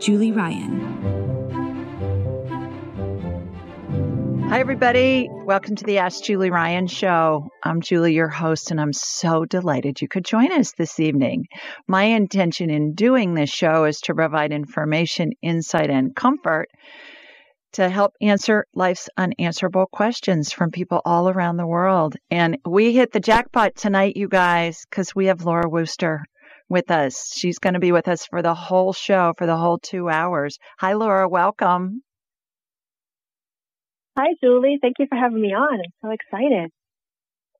Julie Ryan. Hi, everybody. Welcome to the Ask Julie Ryan show. I'm Julie, your host, and I'm so delighted you could join us this evening. My intention in doing this show is to provide information, insight, and comfort to help answer life's unanswerable questions from people all around the world. And we hit the jackpot tonight, you guys, because we have Laura Wooster with us. She's going to be with us for the whole show, for the whole two hours. Hi, Laura. Welcome. Hi, Julie. Thank you for having me on. I'm so excited.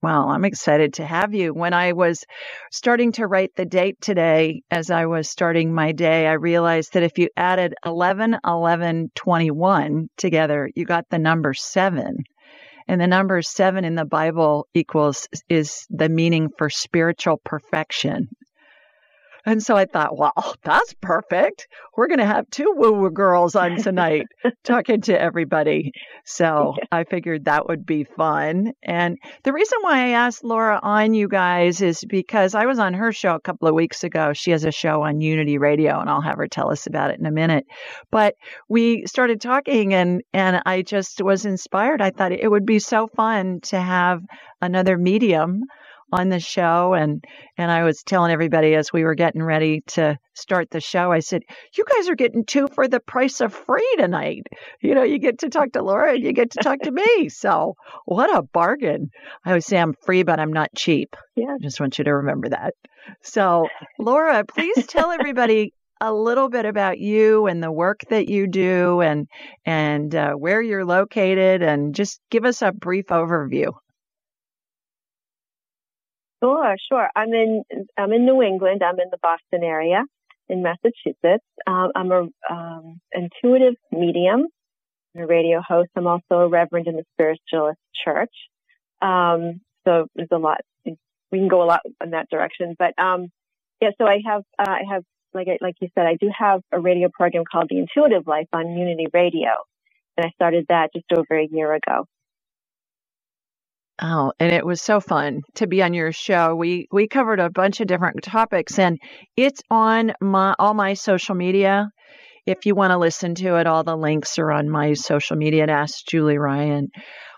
Well, I'm excited to have you. When I was starting to write the date today, as I was starting my day, I realized that if you added 11, 11, 21 together, you got the number seven. And the number seven in the Bible equals is the meaning for spiritual perfection. And so I thought, well, that's perfect. We're going to have two woo woo girls on tonight talking to everybody. So I figured that would be fun. And the reason why I asked Laura on you guys is because I was on her show a couple of weeks ago. She has a show on Unity Radio, and I'll have her tell us about it in a minute. But we started talking, and, and I just was inspired. I thought it would be so fun to have another medium on the show and and I was telling everybody as we were getting ready to start the show I said you guys are getting two for the price of free tonight. You know you get to talk to Laura and you get to talk to me. So what a bargain. I always say I'm free but I'm not cheap. Yeah. I just want you to remember that. So Laura please tell everybody a little bit about you and the work that you do and and uh, where you're located and just give us a brief overview Sure, sure. I'm in I'm in New England. I'm in the Boston area in Massachusetts. Um, I'm a um, intuitive medium, and a radio host. I'm also a reverend in the Spiritualist Church. Um, so there's a lot. We can go a lot in that direction. But um, yeah, so I have uh, I have like I, like you said, I do have a radio program called The Intuitive Life on Unity Radio, and I started that just over a year ago. Oh, and it was so fun to be on your show. We we covered a bunch of different topics and it's on my all my social media. If you want to listen to it, all the links are on my social media at Ask Julie Ryan.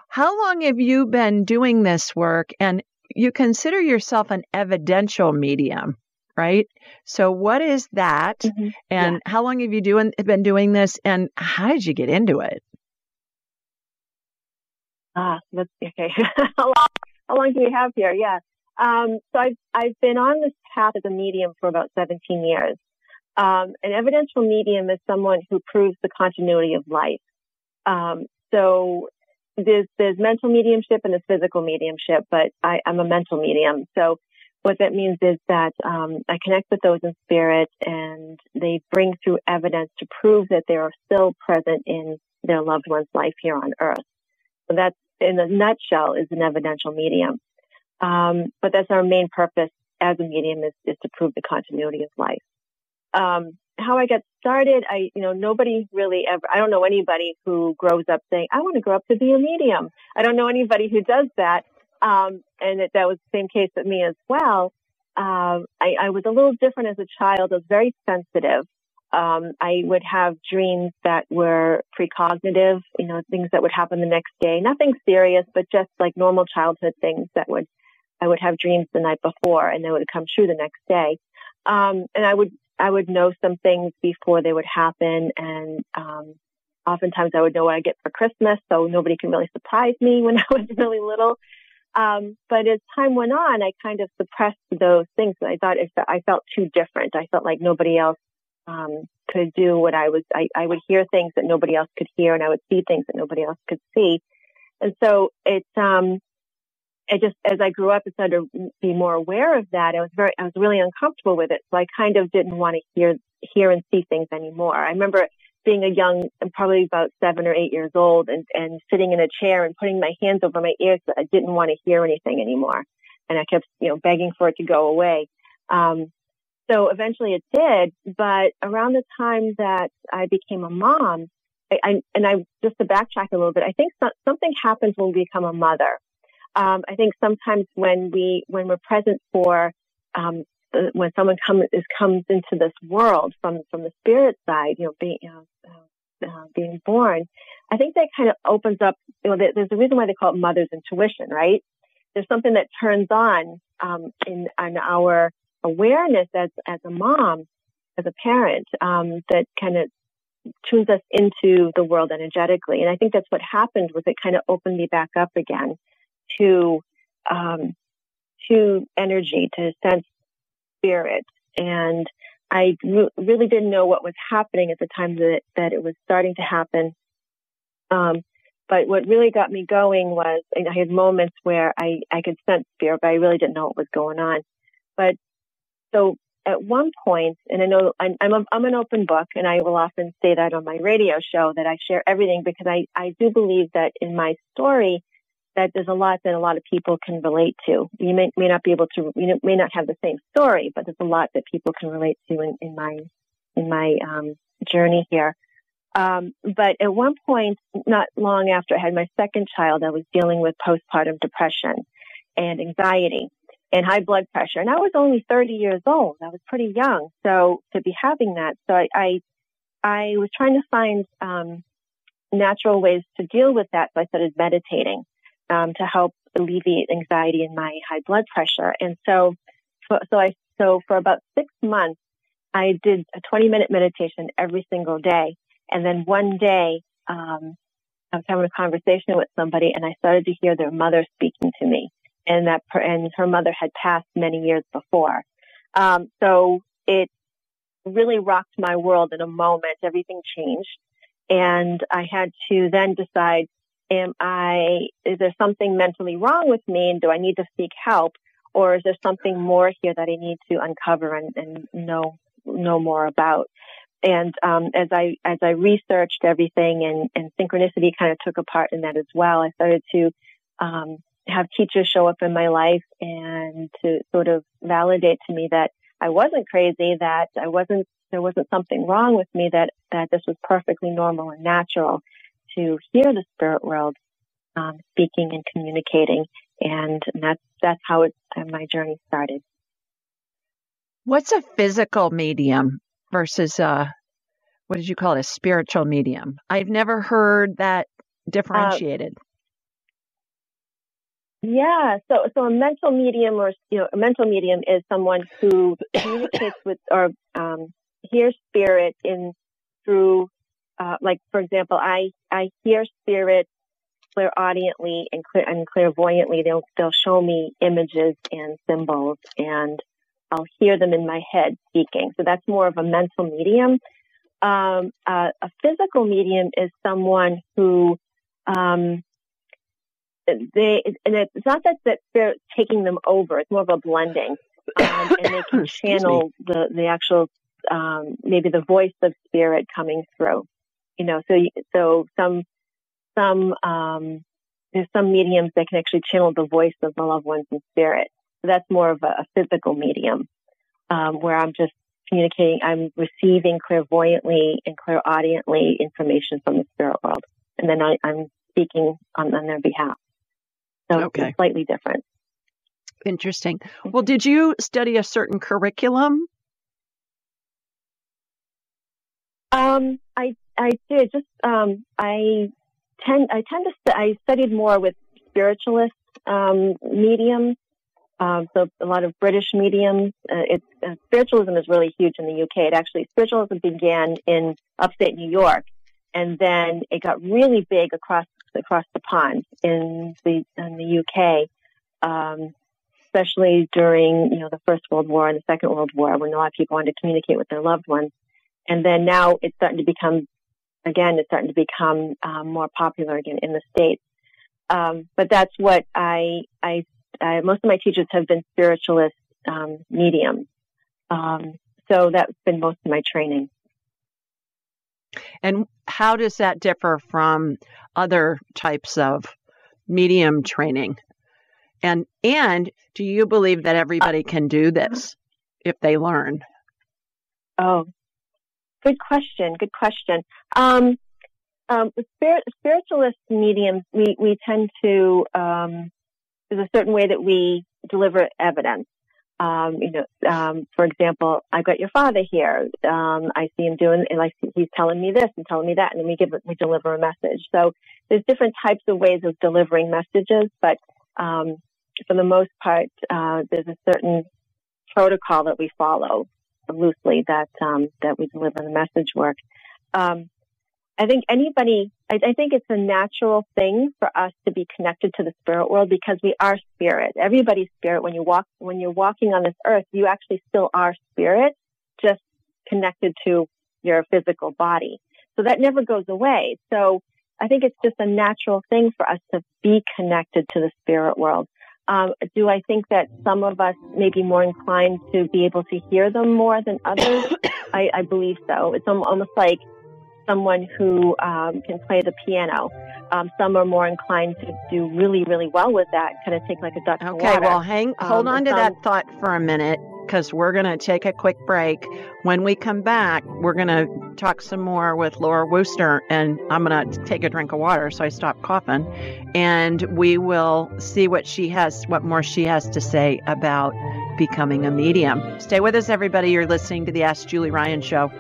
How long have you been doing this work? And you consider yourself an evidential medium, right? So what is that? Mm-hmm. And yeah. how long have you doing been doing this and how did you get into it? Ah, that's okay. how, long, how long do we have here? Yeah. Um, so I've, I've been on this path as a medium for about 17 years. Um, an evidential medium is someone who proves the continuity of life. Um, so there's, there's mental mediumship and there's physical mediumship, but I, I'm a mental medium. So what that means is that um, I connect with those in spirit and they bring through evidence to prove that they are still present in their loved one's life here on earth. So that's in a nutshell is an evidential medium. Um, but that's our main purpose as a medium is, is to prove the continuity of life. Um, how I got started, I, you know, nobody really ever, I don't know anybody who grows up saying, I want to grow up to be a medium. I don't know anybody who does that. Um, and that, that was the same case with me as well. Um, I, I was a little different as a child. I was very sensitive. Um, I would have dreams that were precognitive, you know, things that would happen the next day. Nothing serious, but just like normal childhood things that would, I would have dreams the night before and they would come true the next day. Um, and I would, I would know some things before they would happen. And, um, oftentimes I would know what I get for Christmas. So nobody can really surprise me when I was really little. Um, but as time went on, I kind of suppressed those things. I thought it, I felt too different. I felt like nobody else um, could do what I was. I, I would hear things that nobody else could hear, and I would see things that nobody else could see. And so it's um, it just as I grew up and started to be more aware of that, I was very, I was really uncomfortable with it. So I kind of didn't want to hear hear and see things anymore. I remember being a young, probably about seven or eight years old and, and sitting in a chair and putting my hands over my ears that I didn't want to hear anything anymore. And I kept, you know, begging for it to go away. Um, so eventually it did, but around the time that I became a mom, I, I and I just to backtrack a little bit, I think so, something happens when we become a mother. Um, I think sometimes when we when we're present for um, uh, when someone comes comes into this world from from the spirit side, you know, being you know, uh, uh, being born, I think that kind of opens up. You know, there's a reason why they call it mother's intuition, right? There's something that turns on um, in our awareness as as a mom, as a parent, um, that kind of tunes us into the world energetically. And I think that's what happened was it kind of opened me back up again to um, to energy, to sense spirit. And I re- really didn't know what was happening at the time that, that it was starting to happen. Um, but what really got me going was I had moments where I, I could sense fear, but I really didn't know what was going on. But so at one point, and I know I'm, I'm, a, I'm an open book and I will often say that on my radio show that I share everything because I, I do believe that in my story, that there's a lot that a lot of people can relate to. You may, may not be able to, you may not have the same story, but there's a lot that people can relate to in, in my, in my, um, journey here. Um, but at one point, not long after I had my second child, I was dealing with postpartum depression and anxiety and high blood pressure. And I was only 30 years old. I was pretty young. So to be having that, so I, I, I was trying to find, um, natural ways to deal with that. So I started meditating um, to help alleviate anxiety and my high blood pressure. And so, so I, so for about six months, I did a 20 minute meditation every single day. And then one day, um, I was having a conversation with somebody and I started to hear their mother speaking to me and that, and her mother had passed many years before. Um, so it really rocked my world in a moment. Everything changed. And I had to then decide am I, is there something mentally wrong with me and do I need to seek help? Or is there something more here that I need to uncover and, and know, know more about? And, um, as I, as I researched everything and, and synchronicity kind of took a part in that as well, I started to, um, have teachers show up in my life and to sort of validate to me that I wasn't crazy, that I wasn't, there wasn't something wrong with me, that, that this was perfectly normal and natural to hear the spirit world um, speaking and communicating, and that's that's how it, uh, my journey started. What's a physical medium versus a what did you call it? A spiritual medium. I've never heard that differentiated. Uh, yeah, so so a mental medium or you know a mental medium is someone who communicates with or um, hears spirit in through uh, like for example, I I hear spirits clairaudiently and, clear, and clairvoyantly. They'll they'll show me images and symbols, and I'll hear them in my head speaking. So that's more of a mental medium. Um, uh, a physical medium is someone who um, they and it's not that that they're taking them over. It's more of a blending, um, and they can channel the the actual um, maybe the voice of spirit coming through. You know, so so some some um, there's some mediums that can actually channel the voice of the loved ones in spirit. So that's more of a, a physical medium um, where I'm just communicating. I'm receiving clairvoyantly and clairaudiently information from the spirit world, and then I, am speaking on, on their behalf. So okay. it's slightly different. Interesting. Well, did you study a certain curriculum? Um, I I did. Just um, I tend I tend to I studied more with spiritualist um, mediums. Um, so a lot of British mediums. Uh, it's uh, spiritualism is really huge in the UK. It actually spiritualism began in upstate New York, and then it got really big across across the pond in the in the UK. Um, especially during you know the First World War and the Second World War, when a lot of people wanted to communicate with their loved ones. And then now it's starting to become, again, it's starting to become um, more popular again in the states. Um, but that's what I, I, I, most of my teachers have been spiritualist um, mediums. Um, so that's been most of my training. And how does that differ from other types of medium training? And and do you believe that everybody can do this if they learn? Oh, good question. Good question. Um, um, spirit, spiritualist mediums, we we tend to um, there's a certain way that we deliver evidence. Um, you know, um, for example, I've got your father here. Um, I see him doing, and like he's telling me this and telling me that, and then we give, we deliver a message. So there's different types of ways of delivering messages, but um, for the most part, uh, there's a certain protocol that we follow loosely that um, that we deliver the message work. Um, I think anybody, I, I, think it's a natural thing for us to be connected to the spirit world because we are spirit. Everybody's spirit. When you walk, when you're walking on this earth, you actually still are spirit, just connected to your physical body. So that never goes away. So I think it's just a natural thing for us to be connected to the spirit world. Um, do I think that some of us may be more inclined to be able to hear them more than others? I, I believe so. It's almost like someone who um, can play the piano. Um, some are more inclined to do really, really well with that, kind of take like a duck Okay, well, hang, hold um, on to some, that thought for a minute because we're going to take a quick break. When we come back, we're going to talk some more with Laura Wooster, and I'm going to take a drink of water so I stop coughing, and we will see what she has, what more she has to say about becoming a medium. Stay with us, everybody. You're listening to the Ask Julie Ryan Show.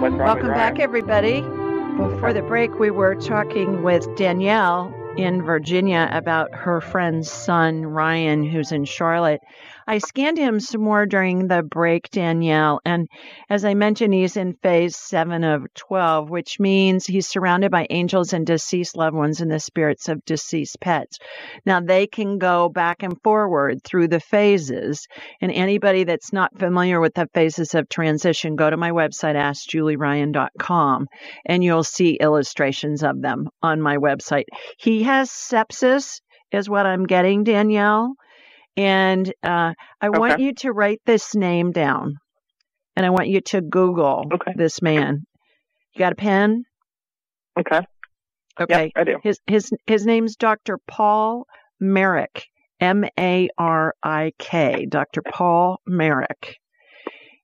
Welcome back, everybody. Before the break, we were talking with Danielle in Virginia about her friend's son, Ryan, who's in Charlotte. I scanned him some more during the break, Danielle. And as I mentioned, he's in phase seven of 12, which means he's surrounded by angels and deceased loved ones and the spirits of deceased pets. Now, they can go back and forward through the phases. And anybody that's not familiar with the phases of transition, go to my website, askjulieryan.com, and you'll see illustrations of them on my website. He has sepsis, is what I'm getting, Danielle. And uh, I okay. want you to write this name down. And I want you to Google okay. this man. You got a pen? Okay. Okay. Yep, I do. His his his name's Dr. Paul Marik. M A R I K. Dr. Paul Marik.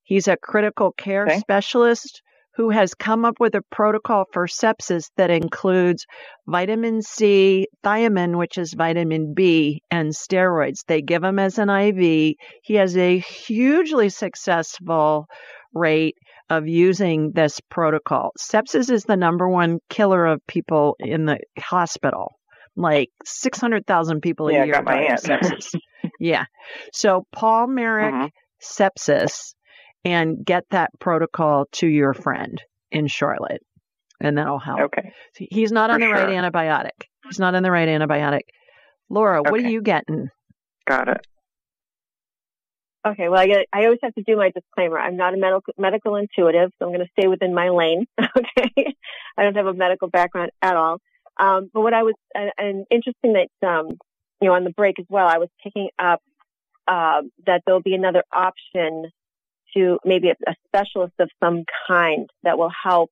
He's a critical care okay. specialist who has come up with a protocol for sepsis that includes vitamin C, thiamine, which is vitamin B, and steroids. They give him as an IV. He has a hugely successful rate of using this protocol. Sepsis is the number one killer of people in the hospital. Like 600,000 people a yeah, year die of sepsis. yeah. So Paul Marik uh-huh. sepsis and get that protocol to your friend in Charlotte, and that'll help. Okay. He's not on the sure. right antibiotic. He's not on the right antibiotic. Laura, okay. what are you getting? Got it. Okay, well, I get, I always have to do my disclaimer. I'm not a medical medical intuitive, so I'm going to stay within my lane. Okay, I don't have a medical background at all. Um, but what I was, and, and interesting that, um, you know, on the break as well, I was picking up, uh, that there'll be another option to maybe a, specialist of some kind that will help,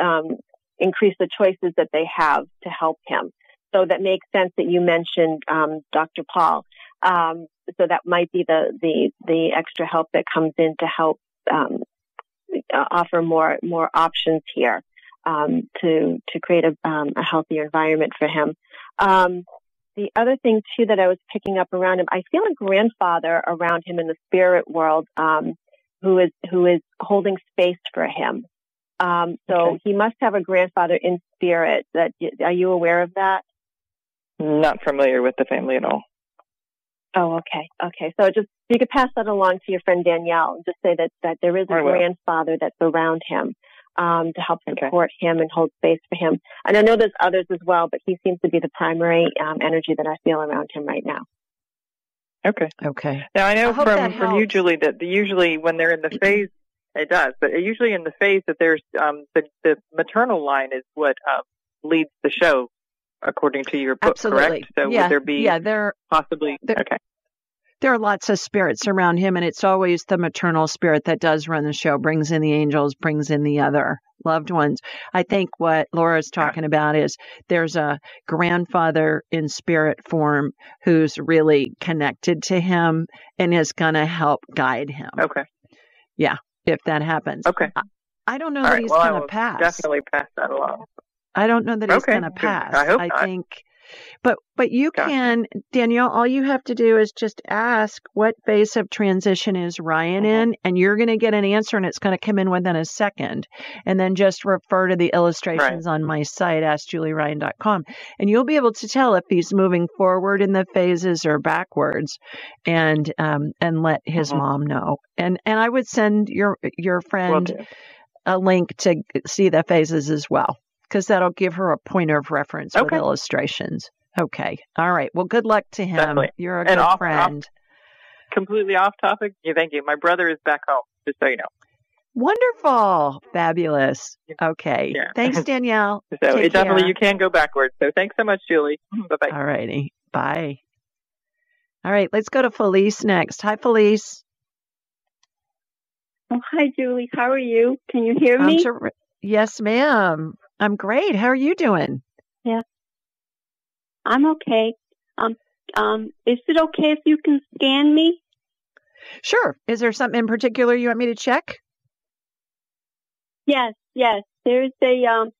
um, increase the choices that they have to help him. So that makes sense that you mentioned, um, Dr. Paul. Um, so that might be the, the, the extra help that comes in to help, um, offer more, more options here um, to to create a, um, a, healthier environment for him. Um, the other thing too that I was picking up around him, I feel a grandfather around him in the spirit world um, who is who is holding space for him. Um, so okay. he must have a grandfather in spirit. That are you aware of that? Not familiar with the family at all. Oh, okay, okay. So just you could pass that along to your friend Danielle and just say that that there is a grandfather that's around him um, to help support okay. him and hold space for him. And I know there's others as well, but he seems to be the primary um, energy that I feel around him right now. Okay. Okay. Now I know I from from you, Julie, that usually when they're in the phase, it does, but usually in the phase that there's um, the the maternal line is what uh, leads the show, according to your book, Absolutely. correct? So yeah. would there be yeah, there possibly there, okay there are lots of spirits around him, and it's always the maternal spirit that does run the show, brings in the angels, brings in the other loved ones. I think what Laura's talking about is there's a grandfather in spirit form who's really connected to him and is going to help guide him. Okay. Yeah, if that happens. Okay. I, I don't know All that right, he's well, going to pass. Definitely pass that along. I don't know that he's going to pass. I hope I not. think but but you Gotcha. can Danielle, all you have to do is just ask what phase of transition is Ryan Mhm. in and you're going to get an answer and it's going to come in within a second. And then just refer to the illustrations on my site askjulieryan.com and you'll be able to tell if he's moving forward in the phases or backwards and um and let his Mhm. mom know. And and I would send your your friend a link to see the phases as well because that'll give her a point of reference with illustrations. Okay. All right. Well, good luck to him. Definitely. You're a And good off- off- friend. Completely off topic. Yeah, thank you. My brother is back home, just so you know. Wonderful. Fabulous. Okay. Yeah. Thanks, Danielle. So Take it definitely care. you can go backwards. So thanks so much, Julie. Mm-hmm. Bye bye. All righty. Bye. All right. Let's go to Felice next. Hi, Felice. Oh, hi, Julie. How are you? Can you hear I'm me? ter- yes, ma'am. I'm great. How are you doing? Yeah. I'm okay. Um, um, is it okay if you can scan me? Sure. Is there something in particular you want me to check? Yes, yes. There's a um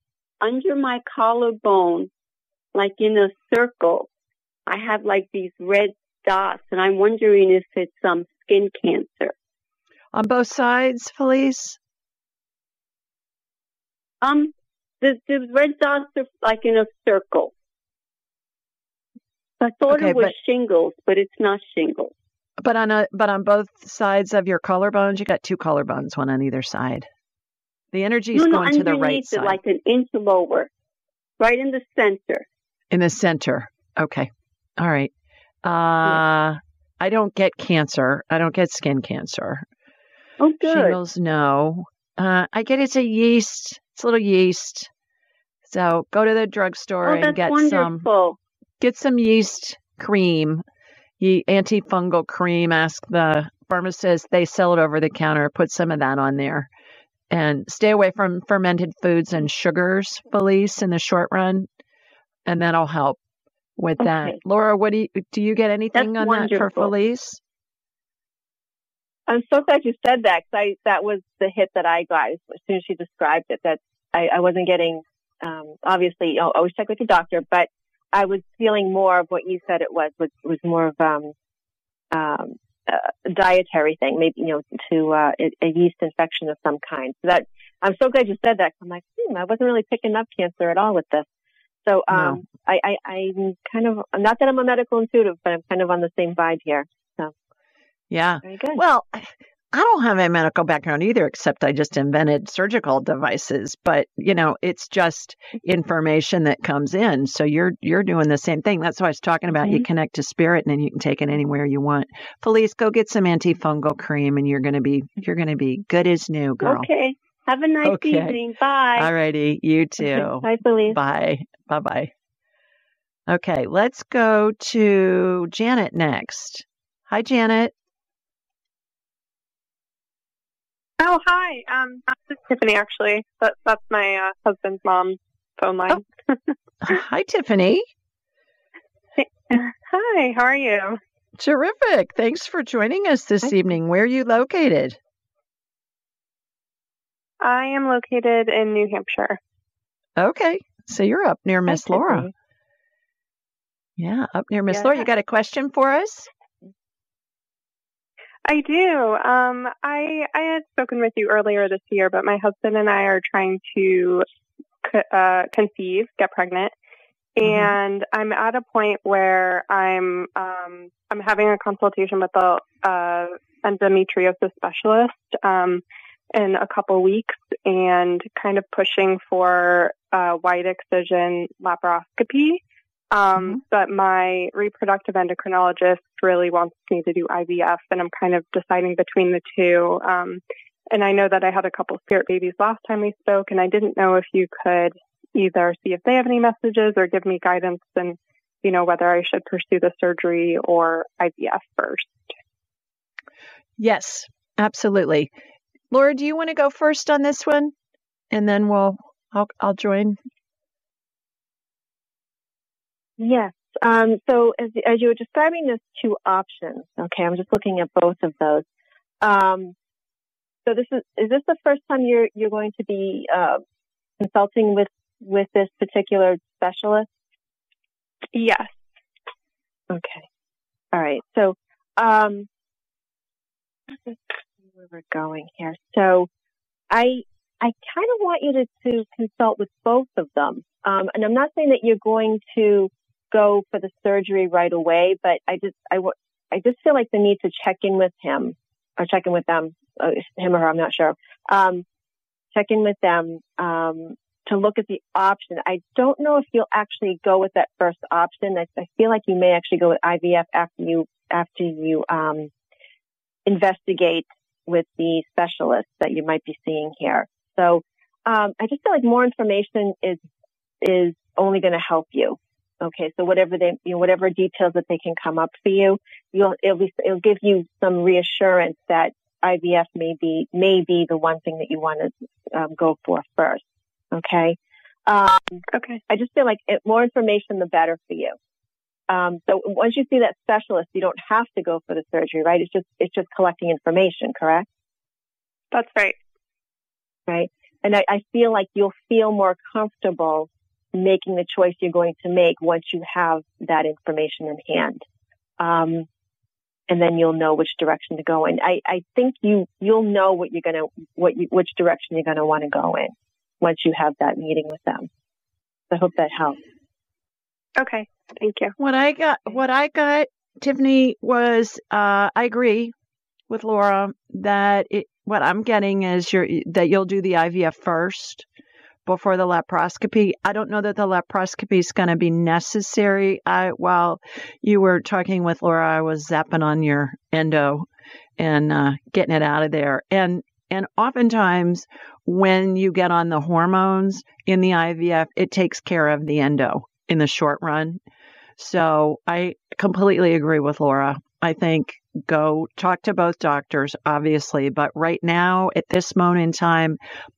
under my collarbone, like in a circle. I have like these red dots, and I'm wondering if it's um skin cancer. On both sides, Felice? Um, the the red dots are like in a circle. I thought Okay, it was but- shingles, but it's not shingles. But on a but on both sides of your collarbones, you got two collarbones, one on either side. The energy is no, going to the right it, side. like an inch lower, right in the center. in the center. Okay. All right. Uh I don't get cancer. I don't get skin cancer. Oh, good. Shingles, no. Uh I get it's a yeast. It's a little yeast. So go to the drugstore oh, and get some get some yeast cream, ye antifungal cream. Ask the pharmacist. They sell it over the counter. Put some of that on there, and stay away from fermented foods and sugars, Felice, in the short run, and that'll help with that. Laura, what do you do? You get anything That's on that for wonderful. Felice? I'm so glad you said that because I that was the hit that I got as soon as she described it. That I, I wasn't getting. Um, obviously, know, always check with your doctor, but I was feeling more of what you said it was was, was more of um, um, a dietary thing, maybe you know, to uh, a, a yeast infection of some kind. So that I'm so glad you said that. 'cause I'm like, hmm, I wasn't really picking up cancer at all with this. So um, I, I, I'm kind of not that I'm a medical intuitive, but I'm kind of on the same vibe here. So. Yeah. Very good. Well, I don't have a medical background either, except I just invented surgical devices. But you know, it's just information that comes in. So you're you're doing the same thing. That's why I was talking about. You mm-hmm. connect to spirit, and then you can take it anywhere you want. Felice, go get some antifungal cream, and you're gonna be you're gonna be good as new, girl. Okay. Have a nice Okay. evening. Bye. All righty. You too. Bye, Felice. Bye. Bye bye. Okay, let's go to Janet next. Hi, Janet. Oh, hi. Um, this is Tiffany, actually. That, that's my uh, husband's mom's phone line. Hi, Tiffany. Hi, how are you? Terrific. Thanks for joining us this Hi. evening. Where are you located? I am located in New Hampshire. Okay, so you're up near Miss Laura. Yeah, up near Miss Yeah. Laura. You got a question for us? I do. Um, I I had spoken with you earlier this year, but my husband and I are trying to uh, conceive, get pregnant, Mhm. and I'm at a point where I'm um, I'm having a consultation with a uh, endometriosis specialist um, in a couple weeks, and kind of pushing for a wide excision laparoscopy. Um, But my reproductive endocrinologist really wants me to do IVF, and I'm kind of deciding between the two. Um, and I know that I had a couple spirit babies last time we spoke, and I didn't know if you could either see if they have any messages or give me guidance and, you know, whether I should pursue the surgery or IVF first. Yes, absolutely. Laura, do you want to go first on this one? And then we'll I'll I'll join. Yes. Um, so as, as you were describing those two options, okay, I'm just looking at both of those. Um, so this is, is this the first time you're, you're going to be, uh, consulting with, with this particular specialist? Yes. Okay. All right. So, um, where we're going here. So, I I kind of want you to, to consult with both of them. Um, and I'm not saying that you're going to go for the surgery right away, but I just I I just feel like the need to check in with him or check in with them, uh, him or her. I'm not sure. Um, check in with them um, to look at the option. I don't know if you'll actually go with that first option. I, I feel like you may actually go with IVF after you after you um, investigate with the specialist that you might be seeing here. So um, I just feel like more information is is only going to help you. Okay, so whatever they, you know, whatever details that they can come up for you, you'll it'll, be, it'll give you some reassurance that IVF may be may be the one thing that you want to um, go for first. Okay, um, Okay. I just feel like it, more information, the better for you. Um, so once you see that specialist, you don't have to go for the surgery, right? It's just it's just collecting information, correct? That's right. right? And I, I feel like you'll feel more comfortable making the choice you're going to make once you have that information in hand. Um, and then you'll know which direction to go in. I, I think you, you'll know what you're going to, what you, which direction you're going to want to go in once you have that meeting with them. So I hope that helps. Okay. Thank you. What I got, what I got, Tiffany, was uh, I agree with Laura that it, what I'm getting is you're, that you'll do the IVF first before the laparoscopy. I don't know that the laparoscopy is going to be necessary. I, while you were talking with Laura, I was zapping on your endo and uh, getting it out of there. And and oftentimes when you get on the hormones in the IVF, it takes care of the endo in the short run. So I completely agree with Laura. I think go talk to both doctors, obviously, but right now at this moment in time,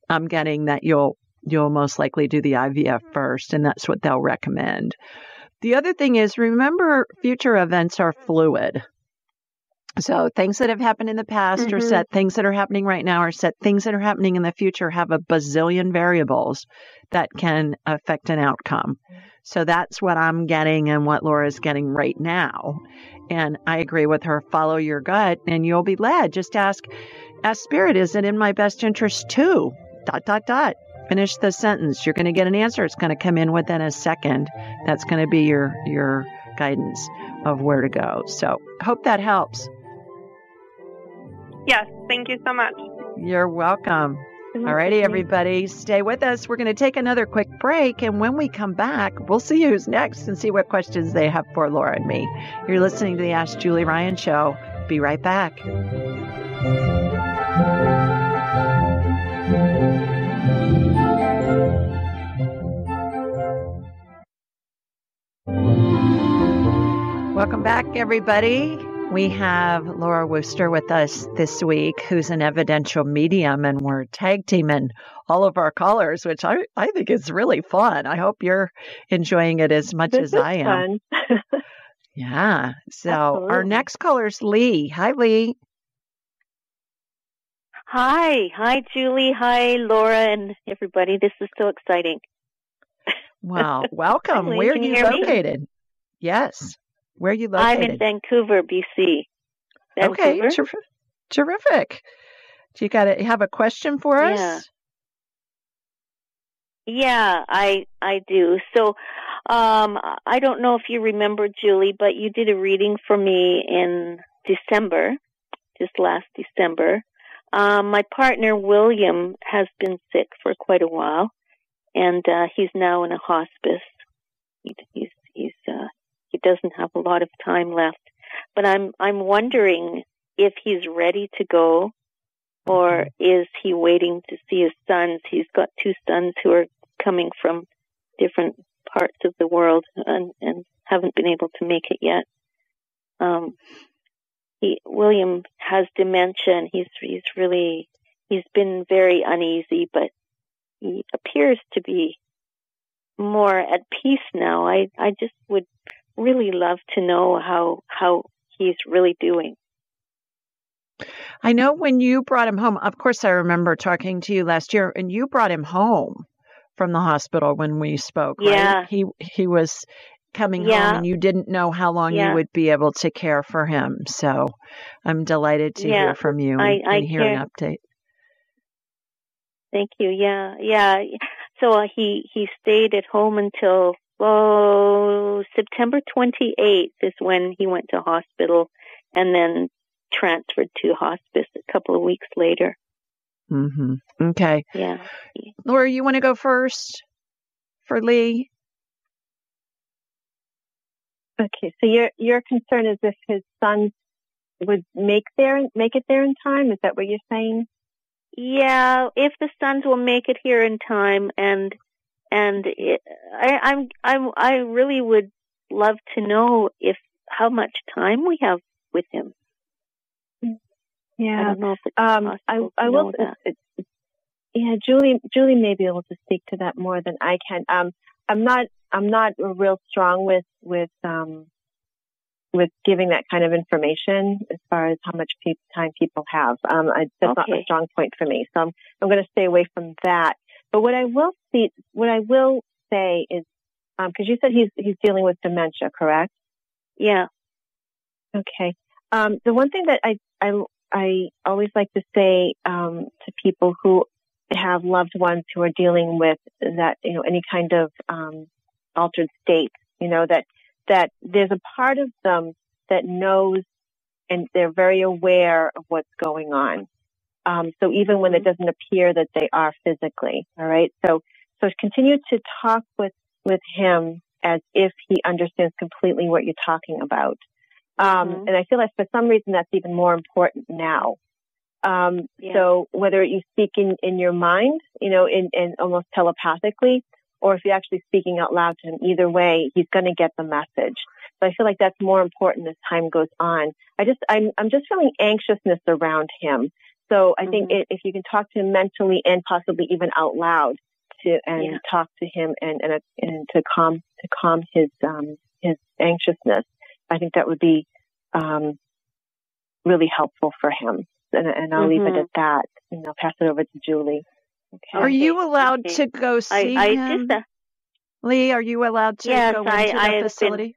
I'm getting that you'll you'll most likely do the IVF first, and that's what they'll recommend. The other thing is remember future events are fluid. So things that have happened in the past are Mhm. set, things that are happening right now are set, things that are happening in the future have a bazillion variables that can affect an outcome. So that's what I'm getting and what Laura's getting right now. And I agree with her. Follow your gut and you'll be led. Just ask, ask spirit, is it in my best interest too? Dot, dot, dot. Finish the sentence. You're going to get an answer. It's going to come in within a second. That's going to be your, your guidance of where to go. So hope that helps. Yes. Thank you so much. You're welcome. Mm-hmm. All righty, everybody, stay with us. We're going to take another quick break, and when we come back, we'll see who's next and see what questions they have for Laura and me. You're listening to the Ask Julie Ryan Show. Be right back. Welcome back, everybody. We have Laura Wooster with us this week, who's an evidential medium, and we're tag teaming all of our callers, which I, I think is really fun. I hope you're enjoying it as much this as I am. yeah. So Absolutely. our next caller is Lee. Hi, Lee. Hi. Hi, Julie. Hi, Laura, and everybody. This is so exciting. Wow. Welcome. Where are you, you located? Me? Yes. Where are you located? I'm in Vancouver, BC. Vancouver? Okay, ter- terrific. Do you got to have a question for us? Yeah. Yeah, I I do. So, um, I don't know if you remember, Julie, but you did a reading for me in December, just last December. Um, my partner William has been sick for quite a while, and uh, he's now in a hospice. He, he's he's uh, doesn't have a lot of time left. But I'm I'm wondering if he's ready to go or is he waiting to see his sons? He's got two sons who are coming from different parts of the world and, and haven't been able to make it yet. Um, he, William has dementia and he's, he's really, he's been very uneasy, but he appears to be more at peace now. I, I just would really love to know how how he's really doing. I know when you brought him home, of course I remember talking to you last year and you brought him home from the hospital when we spoke, yeah. right? He he was coming yeah. home and you didn't know how long yeah. you would be able to care for him. So I'm delighted to yeah. hear from you I, and, I and hear care. an update. Thank you. Yeah, yeah. So uh, he he stayed at home until Oh, September 28th is when he went to hospital and then transferred to hospice a couple of weeks later. Mhm. Okay. Yeah. Laura, you want to go first for Lee? Okay. So your your concern is if his sons would make there make it there in time, is that what you're saying? Yeah, if the sons will make it here in time and and it, I, I'm I'm I really would love to know if how much time we have with him. Yeah, I don't know if it's um, I I will. It, yeah, Julie Julie may be able to speak to that more than I can. Um, I'm not I'm not real strong with with um with giving that kind of information as far as how much pe- time people have. Um, I, that's okay. not a strong point for me, so I'm I'm going to stay away from that. But what I will see, what I will say is, because um, you said he's he's dealing with dementia, correct? Yeah. Okay. Um, the one thing that I I I always like to say um, to people who have loved ones who are dealing with that, you know, any kind of um, altered state, you know, that that there's a part of them that knows and they're very aware of what's going on. Um, so even when it mm-hmm. doesn't appear that they are physically, all right. So so continue to talk with with him as if he understands completely what you're talking about. Um, mm-hmm. And I feel like for some reason that's even more important now. Um, yeah. So whether you speak in, in your mind, you know, in, in almost telepathically, or if you're actually speaking out loud to him, either way, he's going to get the message. So I feel like that's more important as time goes on. I just, I'm, I'm just feeling anxiousness around him. So I mm-hmm. think if you can talk to him mentally and possibly even out loud to and yeah. talk to him and and, and to calm to calm his um his anxiousness, I think that would be um really helpful for him. And, and I'll mm-hmm. leave it mm-hmm. at that. And I'll pass it over to Julie. Okay. Are you allowed okay. to go see I, I him? Just, uh, Lee, are you allowed to yes, go into I, the facility? Been,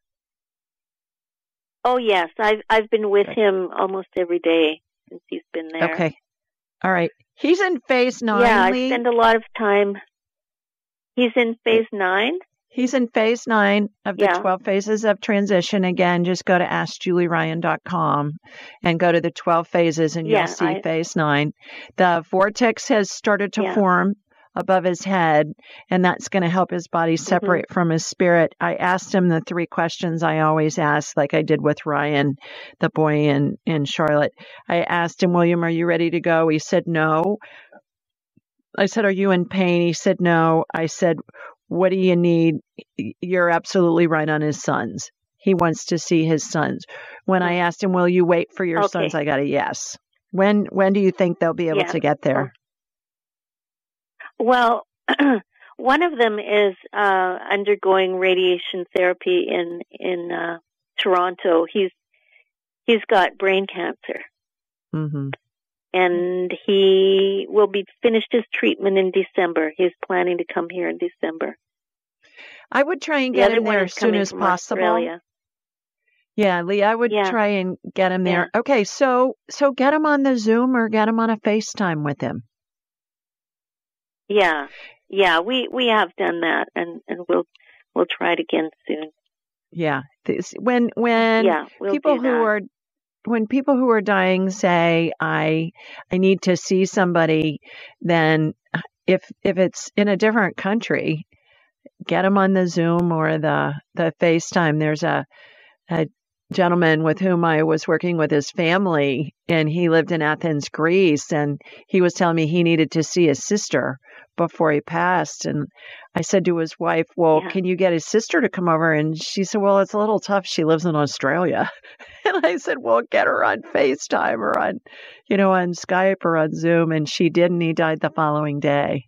oh yes, I've I've been with okay. him almost every day since he's been there. Okay. All right. He's in phase nine. Yeah, Lee. I spend a lot of time. He's in phase nine. He's in phase nine of the yeah. 12 phases of transition. Again, just go to AskJulieRyan.com and go to the 12 phases and you'll see I, phase nine. The vortex has started to yeah. form above his head, and that's going to help his body mm-hmm. separate mm-hmm. from his spirit. I asked him the three questions I always ask, like I did with Ryan, the boy in, in Charlotte. I asked him, William, are you ready to go? He said, no. I said, Are you in pain? He said, No. I said, What do you need? You're absolutely right on his sons. He wants to see his sons. When I asked him, "Will you wait for your Okay. sons?" I got a yes. When when do you think they'll be able Yeah. to get there? Well, one of them is uh, undergoing radiation therapy in in uh, Toronto. He's he's got brain cancer, hmm and he will be finished his treatment in December. He's planning to come here in December. I would try and get him there as soon as possible. Australia. Yeah, Lee, I would Yeah. try and get him there. Okay, so so get him on the Zoom or get him on a FaceTime with him. Yeah, yeah, we we have done that, and and we'll we'll try it again soon. Yeah, this, when when yeah, we'll people who are when people who are dying say I I need to see somebody, then uh, if if it's in a different country, get them on the Zoom or the the FaceTime. There's a a gentleman with whom I was working with his family, and he lived in Athens, Greece, and he was telling me he needed to see his sister before he passed. And I said to his wife, Well, Yeah. can you get his sister to come over? And she said, Well, it's a little tough. She lives in Australia. And I said, Well, get her on FaceTime or on, you know, on Skype or on Zoom. And she did, and he died the following day.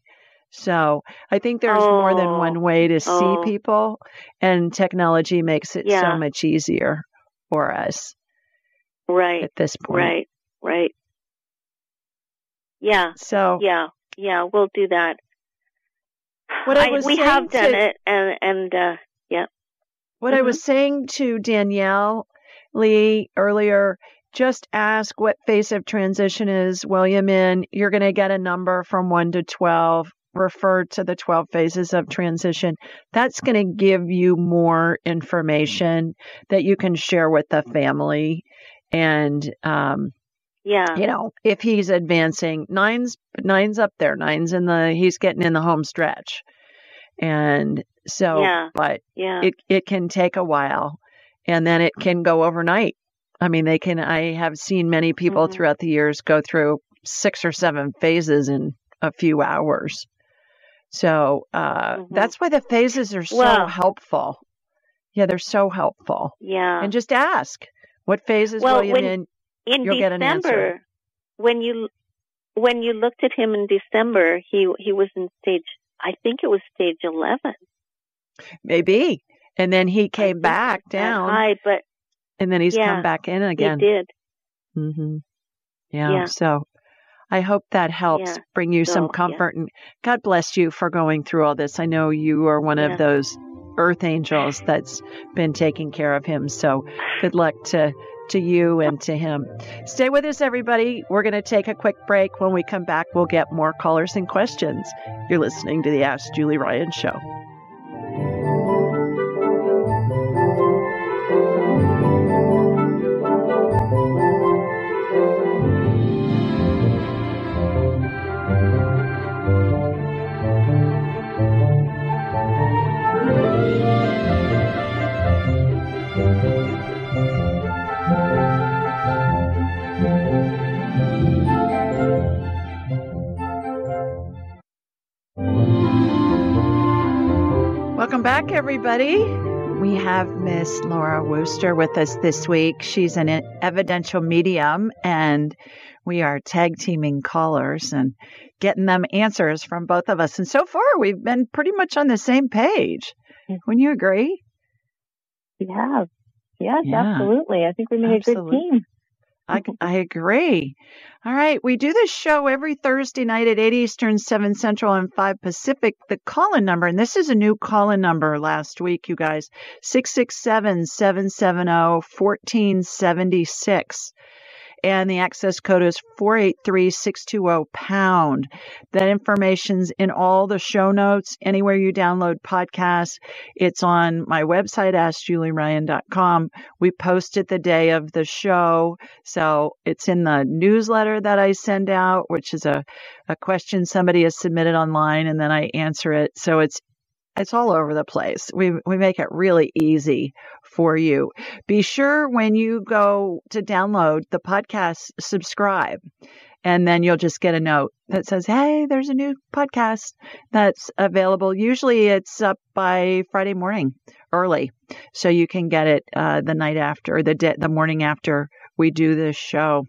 So I think there's more than Oh. one way to see Oh. people, and technology makes it Yeah. so much easier for us right, at this point. right, right. Yeah, So yeah, yeah. We'll do that. What I was we have done to- it, and and uh, yeah. What I Mhm. was saying to Danielle Lee earlier, just ask what phase of transition is William in. You're going to get a number from 1 to 12. Refer to the 12 phases of transition. That's going to give you more information that you can share with the family. And, um, Yeah. you know, if he's advancing, nine's nine's up there. Nine's in the he's getting in the home stretch. And so Yeah. but Yeah. it it can take a while and then it can go overnight. I mean, they can I have seen many people Mhm. throughout the years go through six or seven phases in a few hours. So, uh Mhm. that's why the phases are so Well- helpful. Yeah, they're so helpful. yeah. And just ask, what phases Well, William when- in? in you'll get an answer. December, when you when you looked at him in December, he he was in stage. I think it was stage eleven. Maybe. And then he came back down, high, but and then he's Yeah, come back in again. he did. hmm Yeah. Yeah. So I hope that helps Yeah. bring you So, some yeah. comfort and God bless you for going through all this. I know you are one Yeah. of those earth angels that's been taking care of him. So good luck to to you and to him. Stay with us everybody. We're going to take a quick break. When we come back, we'll get more callers and questions. You're listening to the Ask Julie Ryan show. Welcome back, everybody. We have Miss Laura Wooster with us this week. She's an evidential medium, and we are tag teaming callers and getting them answers from both of us. And so far, we've been pretty much on the same page. Mm-hmm. Wouldn't you agree? We have. Yes, Yeah. absolutely. I think we made a good team. I, I agree. All right. We do this show every Thursday night at 8 Eastern, 7 Central, and 5 Pacific. The call in number, and this is a new call in number last week, you guys 667 770 1476. And the access code is 483620 pound. That information's in all the show notes, anywhere you download podcasts. It's on my website, askjulieryan.com. We post it the day of the show. So it's in the newsletter that I send out, which is a, a question somebody has submitted online and then I answer it. So it's it's all over the place. We we make it really easy for you. Be sure when you go to download the podcast, subscribe. And then you'll just get a note that says, Hey, there's a new podcast that's available. Usually it's up by Friday morning early. So you can get it uh, the night after, the, the morning after we do this show.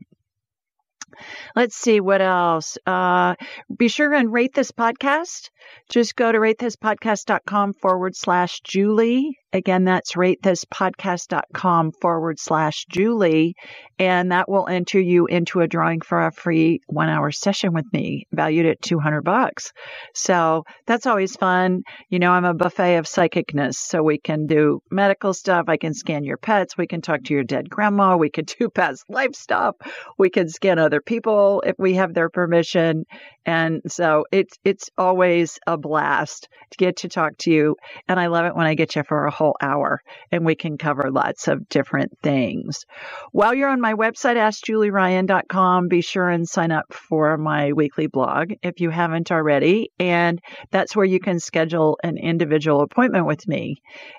Let's see what else. Uh, be sure and rate this podcast. Just go to ratethispodcast.com forward slash Julie. Again, that's ratethispodcast.com forward slash Julie. And that will enter you into a drawing for a free one hour session with me, valued at 200 bucks. So that's always fun. You know, I'm a buffet of psychicness. So we can do medical stuff. I can scan your pets. We can talk to your dead grandma. We can do past life stuff. We can scan other people if we have their permission. And so it's, it's always a blast to get to talk to you. And I love it when I get you for a whole hour and we can cover lots of different things. While you're on my website, AskJulieRyan.com, be sure and sign up for my weekly blog if you haven't already. And that's where you can schedule an individual appointment with me.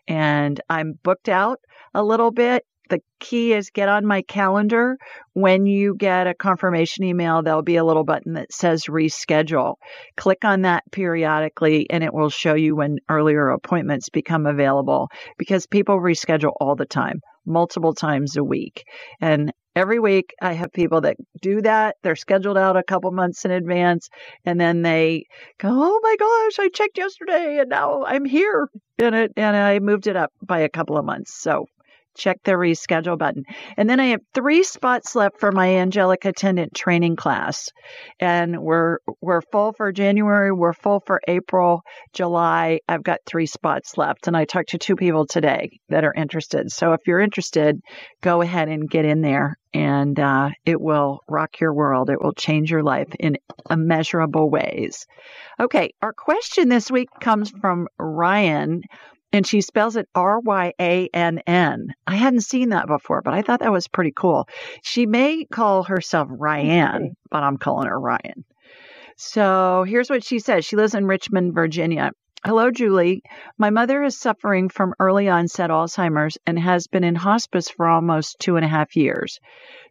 And I'm booked out a little bit the key is get on my calendar. When you get a confirmation email, there'll be a little button that says reschedule. Click on that periodically and it will show you when earlier appointments become available because people reschedule all the time, multiple times a week. And every week I have people that do that. They're scheduled out a couple months in advance and then they go, Oh my gosh, I checked yesterday and now I'm here in it. And I moved it up by a couple of months. So check the reschedule button. And then I have three spots left for my angelic attendant training class. And we're we're full for January, we're full for April, July. I've got three spots left. And I talked to two people today that are interested. So if you're interested, go ahead and get in there and uh, it will rock your world. It will change your life in immeasurable ways. Okay, our question this week comes from Ryan and she spells it R Y A N N. I hadn't seen that before, but I thought that was pretty cool. She may call herself Ryan, but I'm calling her Ryan. So here's what she says. She lives in Richmond, Virginia. Hello, Julie. My mother is suffering from early onset Alzheimer's and has been in hospice for almost two and a half years.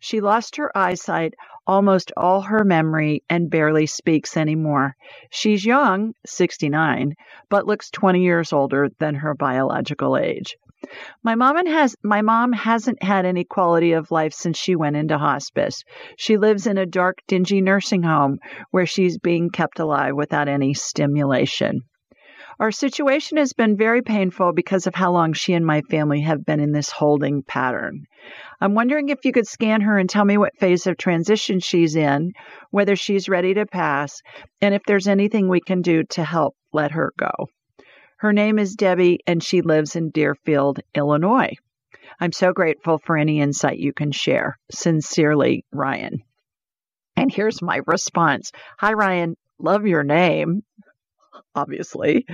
She lost her eyesight, almost all her memory, and barely speaks anymore. She's young, 69, but looks 20 years older than her biological age. My mom has my mom hasn't had any quality of life since she went into hospice. She lives in a dark, dingy nursing home where she's being kept alive without any stimulation. Our situation has been very painful because of how long she and my family have been in this holding pattern. I'm wondering if you could scan her and tell me what phase of transition she's in, whether she's ready to pass, and if there's anything we can do to help let her go. Her name is Debbie, and she lives in Deerfield, Illinois. I'm so grateful for any insight you can share. Sincerely, Ryan. And here's my response Hi, Ryan. Love your name obviously.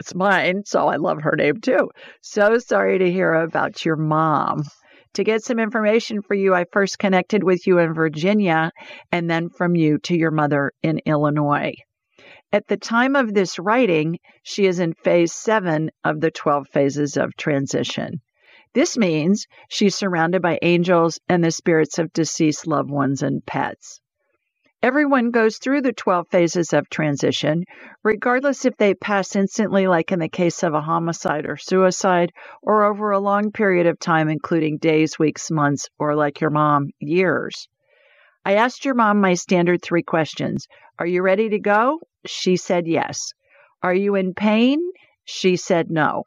It's mine, so I love her name too. So sorry to hear about your mom. To get some information for you, I first connected with you in Virginia and then from you to your mother in Illinois. At the time of this writing, she is in phase seven of the 12 phases of transition. This means she's surrounded by angels and the spirits of deceased loved ones and pets. Everyone goes through the 12 phases of transition, regardless if they pass instantly, like in the case of a homicide or suicide, or over a long period of time, including days, weeks, months, or like your mom, years. I asked your mom my standard three questions Are you ready to go? She said yes. Are you in pain? She said no.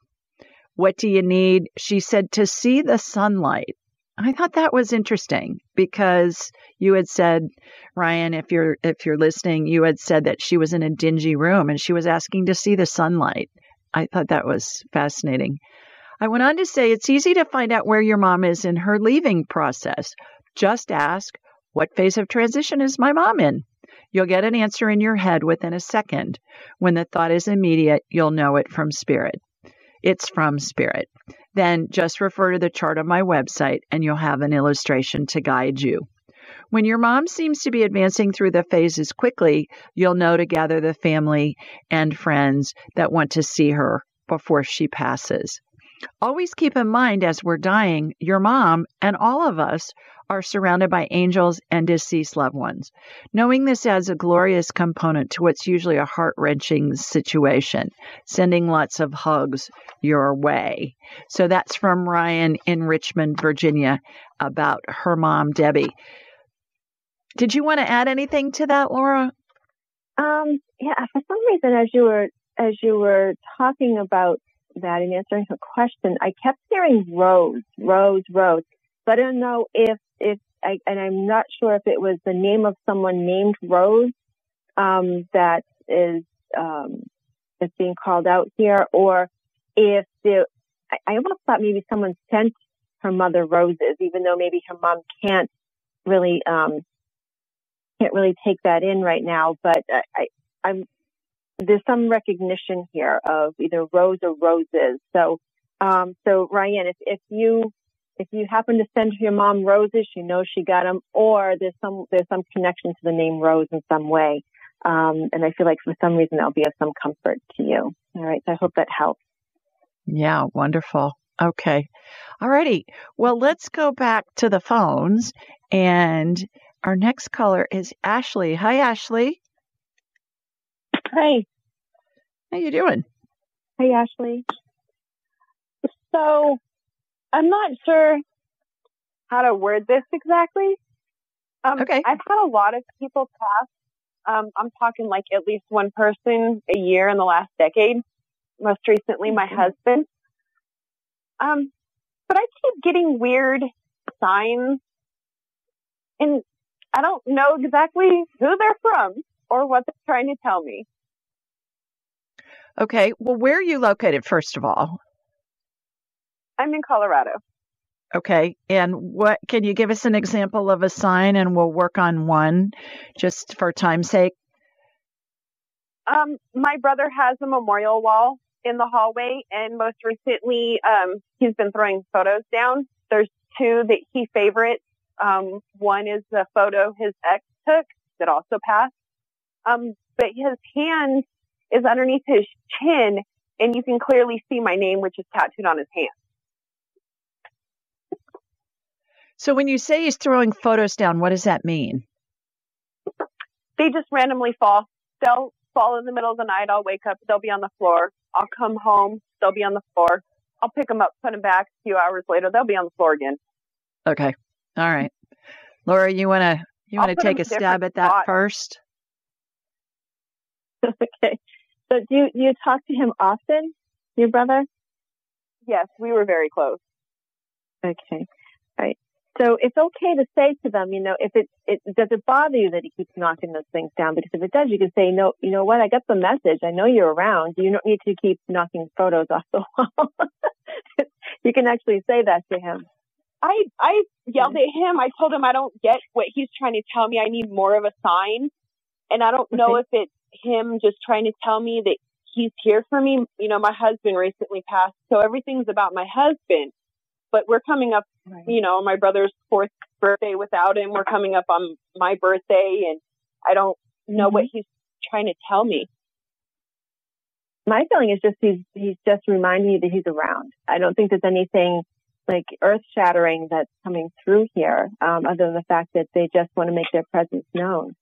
What do you need? She said to see the sunlight. I thought that was interesting because you had said, Ryan, if you're if you're listening, you had said that she was in a dingy room and she was asking to see the sunlight. I thought that was fascinating. I went on to say it's easy to find out where your mom is in her leaving process. Just ask, what phase of transition is my mom in? You'll get an answer in your head within a second. When the thought is immediate, you'll know it from spirit. It's from spirit then just refer to the chart on my website and you'll have an illustration to guide you. When your mom seems to be advancing through the phases quickly, you'll know to gather the family and friends that want to see her before she passes. Always keep in mind as we're dying, your mom and all of us are surrounded by angels and deceased loved ones. Knowing this adds a glorious component to what's usually a heart wrenching situation, sending lots of hugs your way. So that's from Ryan in Richmond, Virginia, about her mom, Debbie. Did you want to add anything to that, Laura? Um, yeah, for some reason, as you were as you were talking about that in answering her question, I kept hearing Rose, Rose, Rose. But I don't know if if I, and I'm not sure if it was the name of someone named Rose um, that is um, that's being called out here, or if the I, I almost thought maybe someone sent her mother roses, even though maybe her mom can't really um, can't really take that in right now. But I, I I'm there's some recognition here of either rose or roses. So um, so Ryan, if if you if you happen to send your mom roses, you know she got them, or there's some there's some connection to the name Rose in some way. Um, and I feel like for some reason that'll be of some comfort to you. All right, so I hope that helps. Yeah, wonderful. Okay, all righty. Well, let's go back to the phones, and our next caller is Ashley. Hi, Ashley. Hi. How you doing? Hey, Ashley. So I'm not sure how to word this exactly. Um, okay. I've had a lot of people pass. Um, I'm talking like at least one person a year in the last decade. Most recently, my mm-hmm. husband. Um, but I keep getting weird signs, and I don't know exactly who they're from or what they're trying to tell me. Okay. Well, where are you located, first of all? I'm in Colorado. Okay. And what can you give us an example of a sign and we'll work on one just for time's sake? Um, my brother has a memorial wall in the hallway and most recently, um, he's been throwing photos down. There's two that he favorites. Um, one is a photo his ex took that also passed. Um, but his hand is underneath his chin and you can clearly see my name, which is tattooed on his hand. So when you say he's throwing photos down, what does that mean? They just randomly fall. They'll fall in the middle of the night. I'll wake up. They'll be on the floor. I'll come home. They'll be on the floor. I'll pick them up, put them back. A few hours later, they'll be on the floor again. Okay. All right. Laura, you want to you want to take a stab at that spots. first? okay. So do you, you talk to him often, your brother? Yes, we were very close. Okay. All right. So it's okay to say to them, you know, if it, it does it bother you that he keeps knocking those things down? Because if it does, you can say, no, you know what? I got the message. I know you're around. You don't need to keep knocking photos off the wall. you can actually say that to him. I I yelled at him. I told him I don't get what he's trying to tell me. I need more of a sign, and I don't know okay. if it's him just trying to tell me that he's here for me. You know, my husband recently passed, so everything's about my husband but we're coming up, right. you know, my brother's fourth birthday without him. We're coming up on my birthday and I don't know mm-hmm. what he's trying to tell me. My feeling is just he's, he's just reminding you that he's around. I don't think there's anything like earth shattering that's coming through here, um, other than the fact that they just want to make their presence known.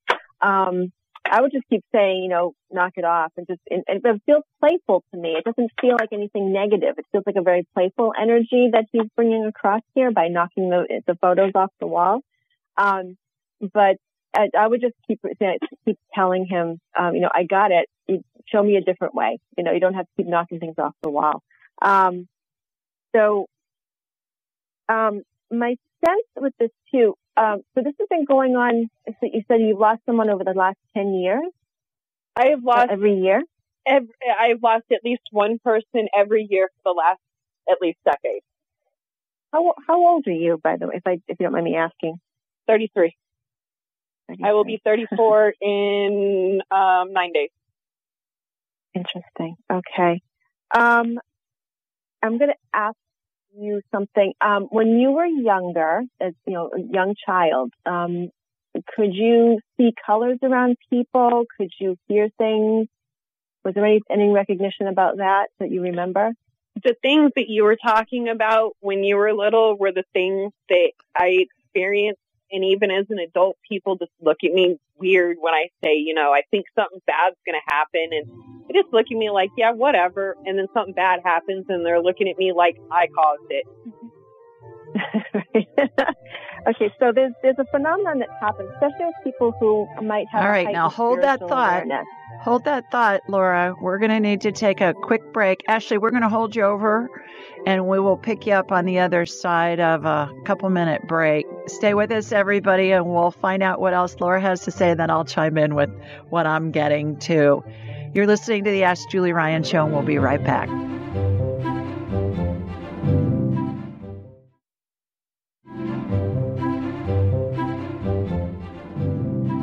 Um, I would just keep saying, you know, knock it off and just, and, and it feels playful to me. It doesn't feel like anything negative. It feels like a very playful energy that he's bringing across here by knocking the, the photos off the wall. Um, but I, I, would just keep, keep telling him, um, you know, I got it. You show me a different way. You know, you don't have to keep knocking things off the wall. Um, so, um, my sense with this too, um, so this has been going on. So you said you've lost someone over the last ten years. I have lost every year. Every, I've lost at least one person every year for the last at least decade. How how old are you, by the way, if I if you don't mind me asking? Thirty three. I will be thirty four in um, nine days. Interesting. Okay. Um, I'm going to ask you something. Um, when you were younger, as you know, a young child, um, could you see colors around people? Could you hear things? Was there any, any recognition about that that you remember? the things that you were talking about when you were little were the things that I experienced. And even as an adult, people just look at me weird when I say, you know, I think something bad's going to happen. And they just look at me like, yeah, whatever. And then something bad happens and they're looking at me like I caused it. okay, so there's there's a phenomenon that happens, especially with people who might have. All right, now hold that thought. Awareness. Hold that thought, Laura. We're going to need to take a quick break. Ashley, we're going to hold you over and we will pick you up on the other side of a couple minute break. Stay with us, everybody, and we'll find out what else Laura has to say. Then I'll chime in with what I'm getting to. You're listening to the Ask Julie Ryan show, and we'll be right back.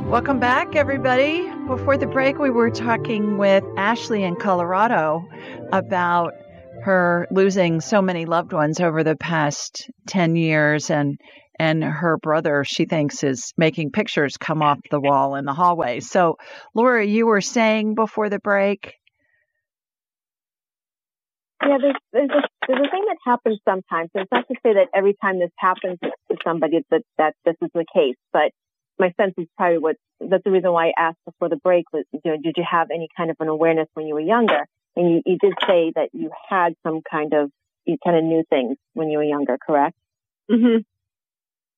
Welcome back, everybody. Before the break, we were talking with Ashley in Colorado about her losing so many loved ones over the past 10 years and and her brother she thinks is making pictures come off the wall in the hallway. So, Laura, you were saying before the break yeah, there's there's a, there's a thing that happens sometimes. It's not to say that every time this happens to somebody that that this is the case, but my sense is probably what that's the reason why I asked before the break was, you know, did you have any kind of an awareness when you were younger? And you, you did say that you had some kind of, you kind of knew things when you were younger, correct? Mm-hmm.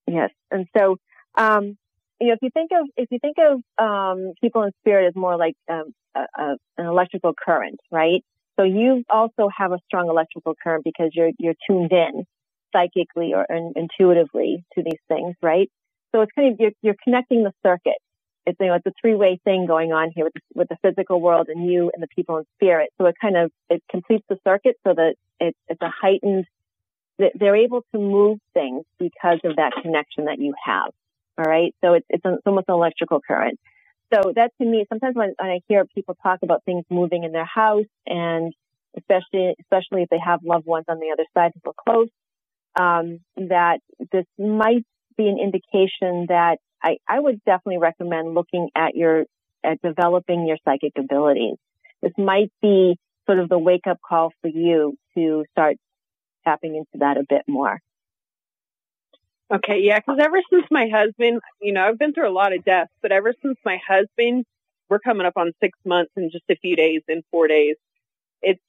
Yes. And so, um, you know, if you think of, if you think of, um, people in spirit as more like, um, a, a, an electrical current, right? So you also have a strong electrical current because you're, you're tuned in psychically or intuitively to these things, right? So it's kind of, you're, you're connecting the circuit. It's, you know, it's a three-way thing going on here with with the physical world and you and the people in spirit. So it kind of, it completes the circuit so that it, it's a heightened, they're able to move things because of that connection that you have. All right. So it's, it's, almost an electrical current. So that to me, sometimes when, when I hear people talk about things moving in their house and especially, especially if they have loved ones on the other side who are close, um, that this might be an indication that I, I would definitely recommend looking at your, at developing your psychic abilities. This might be sort of the wake up call for you to start tapping into that a bit more. Okay, yeah, because ever since my husband, you know, I've been through a lot of deaths, but ever since my husband, we're coming up on six months in just a few days, in four days. It's,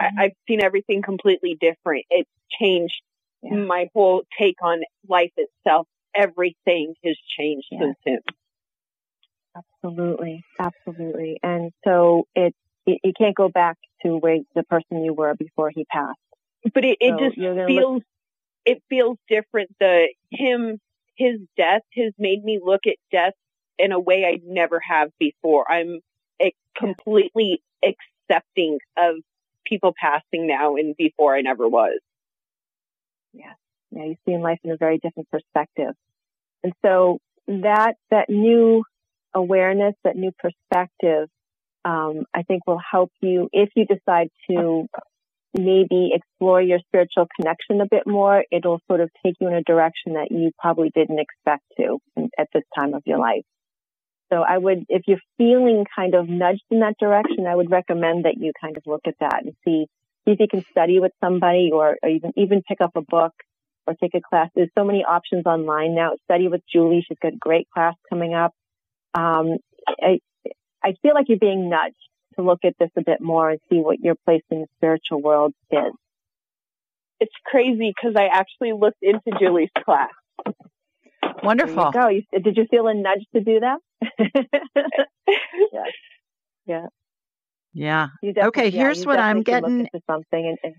mm-hmm. I, I've seen everything completely different. It's changed yeah. my whole take on life itself everything has changed yeah. since him. Absolutely, absolutely. And so it, it, you can't go back to where the person you were before he passed. But it, it so just feels, look- it feels different. The him, his death has made me look at death in a way I never have before. I'm completely accepting of people passing now and before I never was. Yeah. Yeah. You see life in a very different perspective. And so that, that new awareness, that new perspective, um, I think will help you if you decide to maybe explore your spiritual connection a bit more. It'll sort of take you in a direction that you probably didn't expect to at this time of your life. So I would, if you're feeling kind of nudged in that direction, I would recommend that you kind of look at that and see, see if you can study with somebody or, or even, even pick up a book or take a class. There's so many options online now. Study with Julie. She's got a great class coming up. Um, I, I feel like you're being nudged to look at this a bit more and see what your place in the spiritual world is. It's crazy because I actually looked into Julie's class. Wonderful. go. You, did you feel a nudge to do that? yeah. Yeah. Yeah. Okay. Here's what I'm getting. Something and, and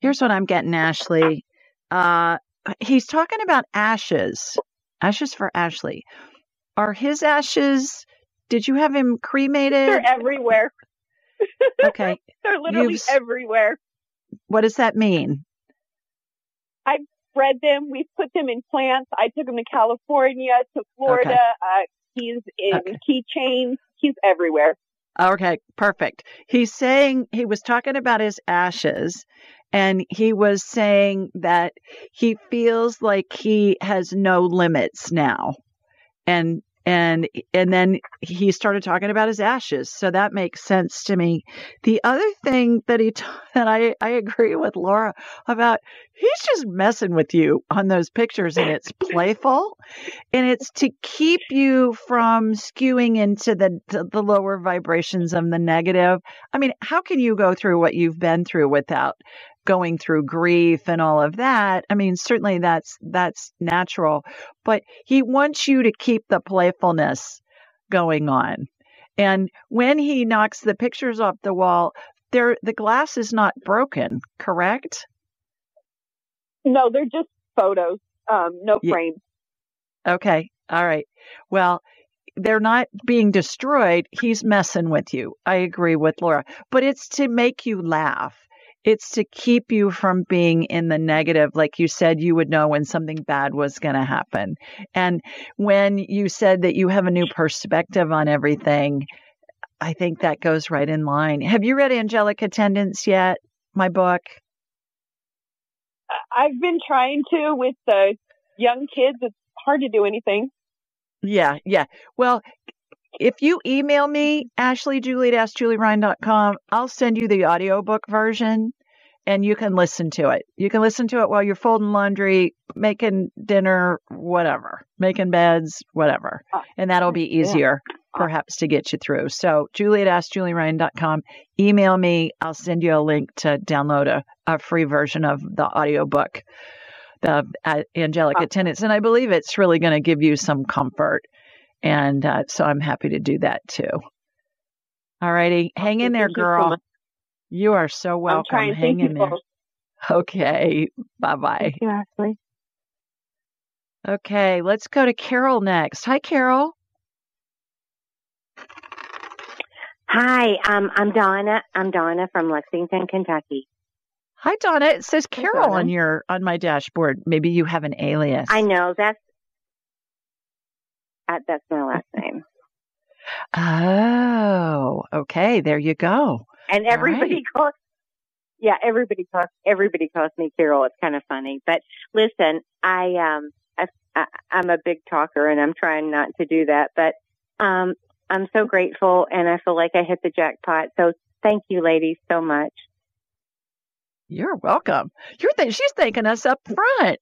here's what I'm getting, Ashley. Uh, he's talking about ashes, ashes for Ashley. Are his ashes? Did you have him cremated? They're everywhere. Okay, they're literally You've, everywhere. What does that mean? I've bred them. We put them in plants. I took him to California, to Florida. Okay. Uh, he's in okay. keychains. He's everywhere. Okay, perfect. He's saying he was talking about his ashes and he was saying that he feels like he has no limits now and and and then he started talking about his ashes. So that makes sense to me. The other thing that he t- and i i agree with laura about he's just messing with you on those pictures and it's playful and it's to keep you from skewing into the the lower vibrations of the negative i mean how can you go through what you've been through without going through grief and all of that. I mean, certainly that's that's natural, but he wants you to keep the playfulness going on. And when he knocks the pictures off the wall, there the glass is not broken, correct? No, they're just photos. Um, no frames. Okay. All right. Well, they're not being destroyed. He's messing with you. I agree with Laura, but it's to make you laugh it's to keep you from being in the negative. Like you said, you would know when something bad was going to happen. And when you said that you have a new perspective on everything, I think that goes right in line. Have you read Angelic Attendants yet? My book? I've been trying to with the young kids. It's hard to do anything. Yeah, yeah. Well, if you email me, Ashley Julie at AskJulieRyan.com, I'll send you the audiobook version and you can listen to it. You can listen to it while you're folding laundry, making dinner, whatever, making beds, whatever. Ah, and that'll be easier yeah. Perhaps to get you through. So Julie at AskJulieRyan.com, email me. I'll send you a link to download a, a free version of the audiobook, the uh, Angelic ah. Attendants. And I believe it's really going to give you some comfort and uh, so I'm happy to do that too. All righty. Hang in there, girl. You are so welcome. Hang in there. Okay. Bye bye. Okay. Let's go to Carol next. Hi, Carol. Hi, um, I'm Donna. I'm Donna from Lexington, Kentucky. Hi, Donna. It says Carol on your on my dashboard. Maybe you have an alias. I know that's uh, that's my last name. Oh, okay. There you go. And everybody right. calls. Yeah, everybody calls everybody calls me Carol. It's kind of funny, but listen, I um, I, I, I'm a big talker, and I'm trying not to do that. But um, I'm so grateful, and I feel like I hit the jackpot. So thank you, ladies, so much. You're welcome. You're th- she's thanking us up front.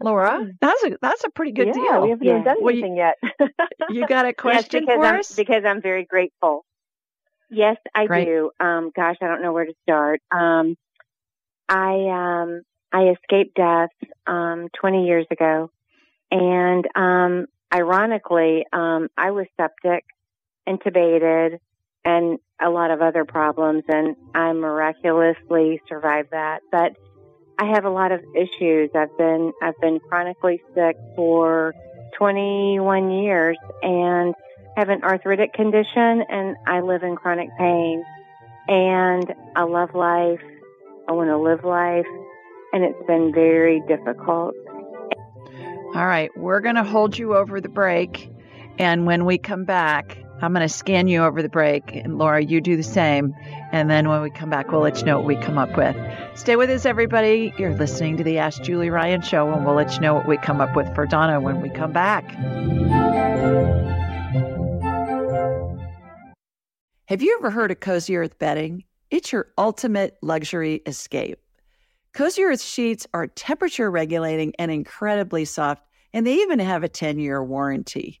Laura, that's a that's a pretty good yeah, deal. We haven't yeah. even done well, anything you, yet. you got a question yes, for I'm, us? Because I'm very grateful. Yes, I Great. do. Um, gosh, I don't know where to start. Um, I um, I escaped death um, 20 years ago, and um, ironically, um, I was septic, intubated, and a lot of other problems, and I miraculously survived that. But I have a lot of issues. I've been I've been chronically sick for 21 years and have an arthritic condition and I live in chronic pain. And I love life. I want to live life and it's been very difficult. All right, we're going to hold you over the break and when we come back, I'm going to scan you over the break, and Laura, you do the same. And then when we come back, we'll let you know what we come up with. Stay with us, everybody. You're listening to the Ask Julie Ryan show, and we'll let you know what we come up with for Donna when we come back. Have you ever heard of Cozy Earth bedding? It's your ultimate luxury escape. Cozy Earth sheets are temperature regulating and incredibly soft, and they even have a 10 year warranty.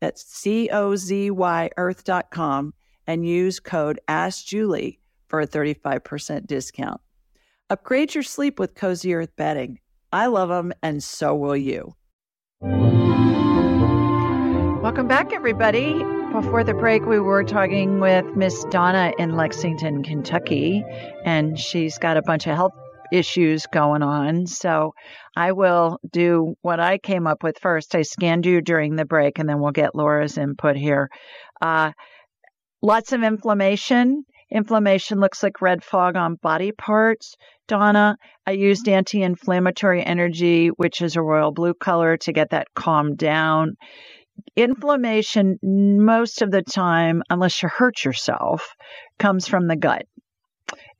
That's C O Z Y earth.com and use code AskJulie for a 35% discount. Upgrade your sleep with Cozy Earth bedding. I love them, and so will you. Welcome back, everybody. Before the break, we were talking with Miss Donna in Lexington, Kentucky, and she's got a bunch of health issues going on. So I will do what I came up with first. I scanned you during the break and then we'll get Laura's input here. Uh, lots of inflammation. Inflammation looks like red fog on body parts. Donna, I used anti inflammatory energy, which is a royal blue color, to get that calmed down. Inflammation, most of the time, unless you hurt yourself, comes from the gut.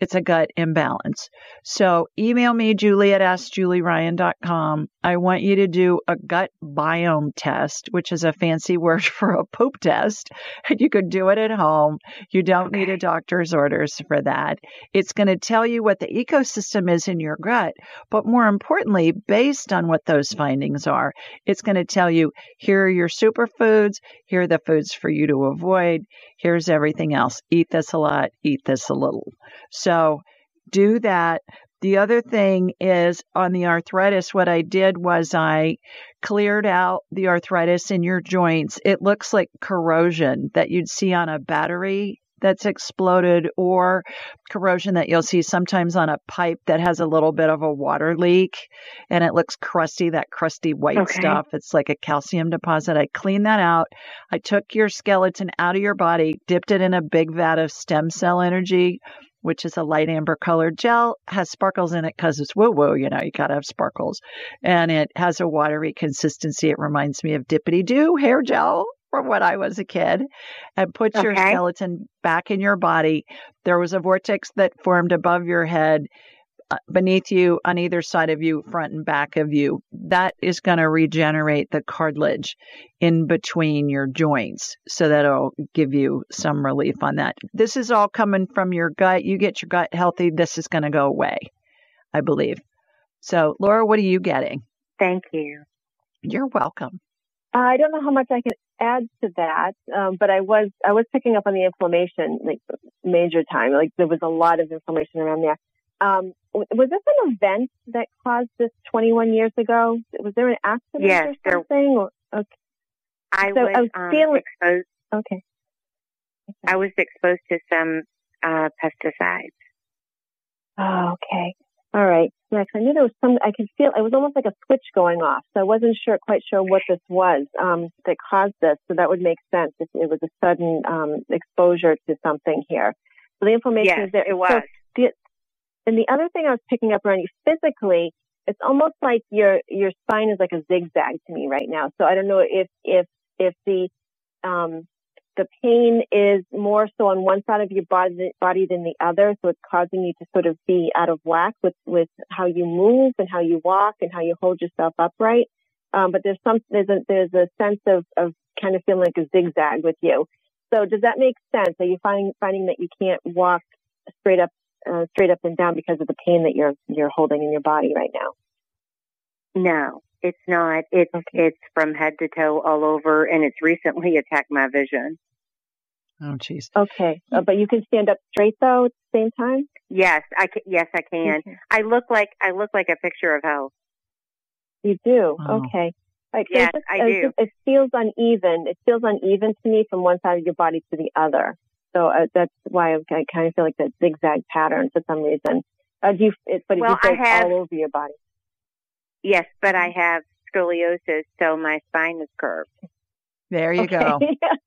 It's a gut imbalance. So email me, Julie at AskJulieRyan.com. I want you to do a gut biome test, which is a fancy word for a poop test. And you could do it at home. You don't need a doctor's orders for that. It's going to tell you what the ecosystem is in your gut. But more importantly, based on what those findings are, it's going to tell you here are your superfoods. Here are the foods for you to avoid. Here's everything else. Eat this a lot, eat this a little. So do that. The other thing is on the arthritis, what I did was I cleared out the arthritis in your joints. It looks like corrosion that you'd see on a battery that's exploded or corrosion that you'll see sometimes on a pipe that has a little bit of a water leak and it looks crusty, that crusty white okay. stuff. It's like a calcium deposit. I cleaned that out. I took your skeleton out of your body, dipped it in a big vat of stem cell energy which is a light amber colored gel, has sparkles in it because it's woo woo, you know, you gotta have sparkles. And it has a watery consistency. It reminds me of Dippity Doo hair gel from when I was a kid. And put okay. your skeleton back in your body. There was a vortex that formed above your head uh, beneath you, on either side of you, front and back of you. That is going to regenerate the cartilage in between your joints. So that'll give you some relief on that. This is all coming from your gut. You get your gut healthy, this is going to go away, I believe. So, Laura, what are you getting? Thank you. You're welcome. I don't know how much I can add to that, um, but I was I was picking up on the inflammation like major time. Like there was a lot of inflammation around there. Um, was this an event that caused this 21 years ago? Was there an accident yes, or something? Or, okay. I so was, I was um, feeling, exposed. Okay. I was exposed to some uh, pesticides. Oh, okay. All right. Yes, I knew there was some. I could feel it was almost like a switch going off. So I wasn't sure, quite sure what this was um, that caused this. So that would make sense if it was a sudden um, exposure to something here. So the inflammation yes, is there. It was. So the, and the other thing I was picking up around you physically, it's almost like your your spine is like a zigzag to me right now. So I don't know if if if the um the pain is more so on one side of your body, body than the other, so it's causing you to sort of be out of whack with with how you move and how you walk and how you hold yourself upright. Um, but there's some there's a there's a sense of of kind of feeling like a zigzag with you. So does that make sense? Are you finding finding that you can't walk straight up uh, straight up and down because of the pain that you're you're holding in your body right now? No, it's not. It's okay. it's from head to toe all over, and it's recently attacked my vision. Oh, jeez. Okay, uh, but you can stand up straight though at the same time. Yes, I can. Yes, I can. Okay. I look like I look like a picture of health. You do. Oh. Okay. Like, yes, just, I do. it feels uneven. It feels uneven to me from one side of your body to the other. So uh, that's why I, I kind of feel like that zigzag pattern for some reason. Uh, do you, it, but well, you feel have, all over your body. Yes, but I have scoliosis, so my spine is curved. There you okay. go.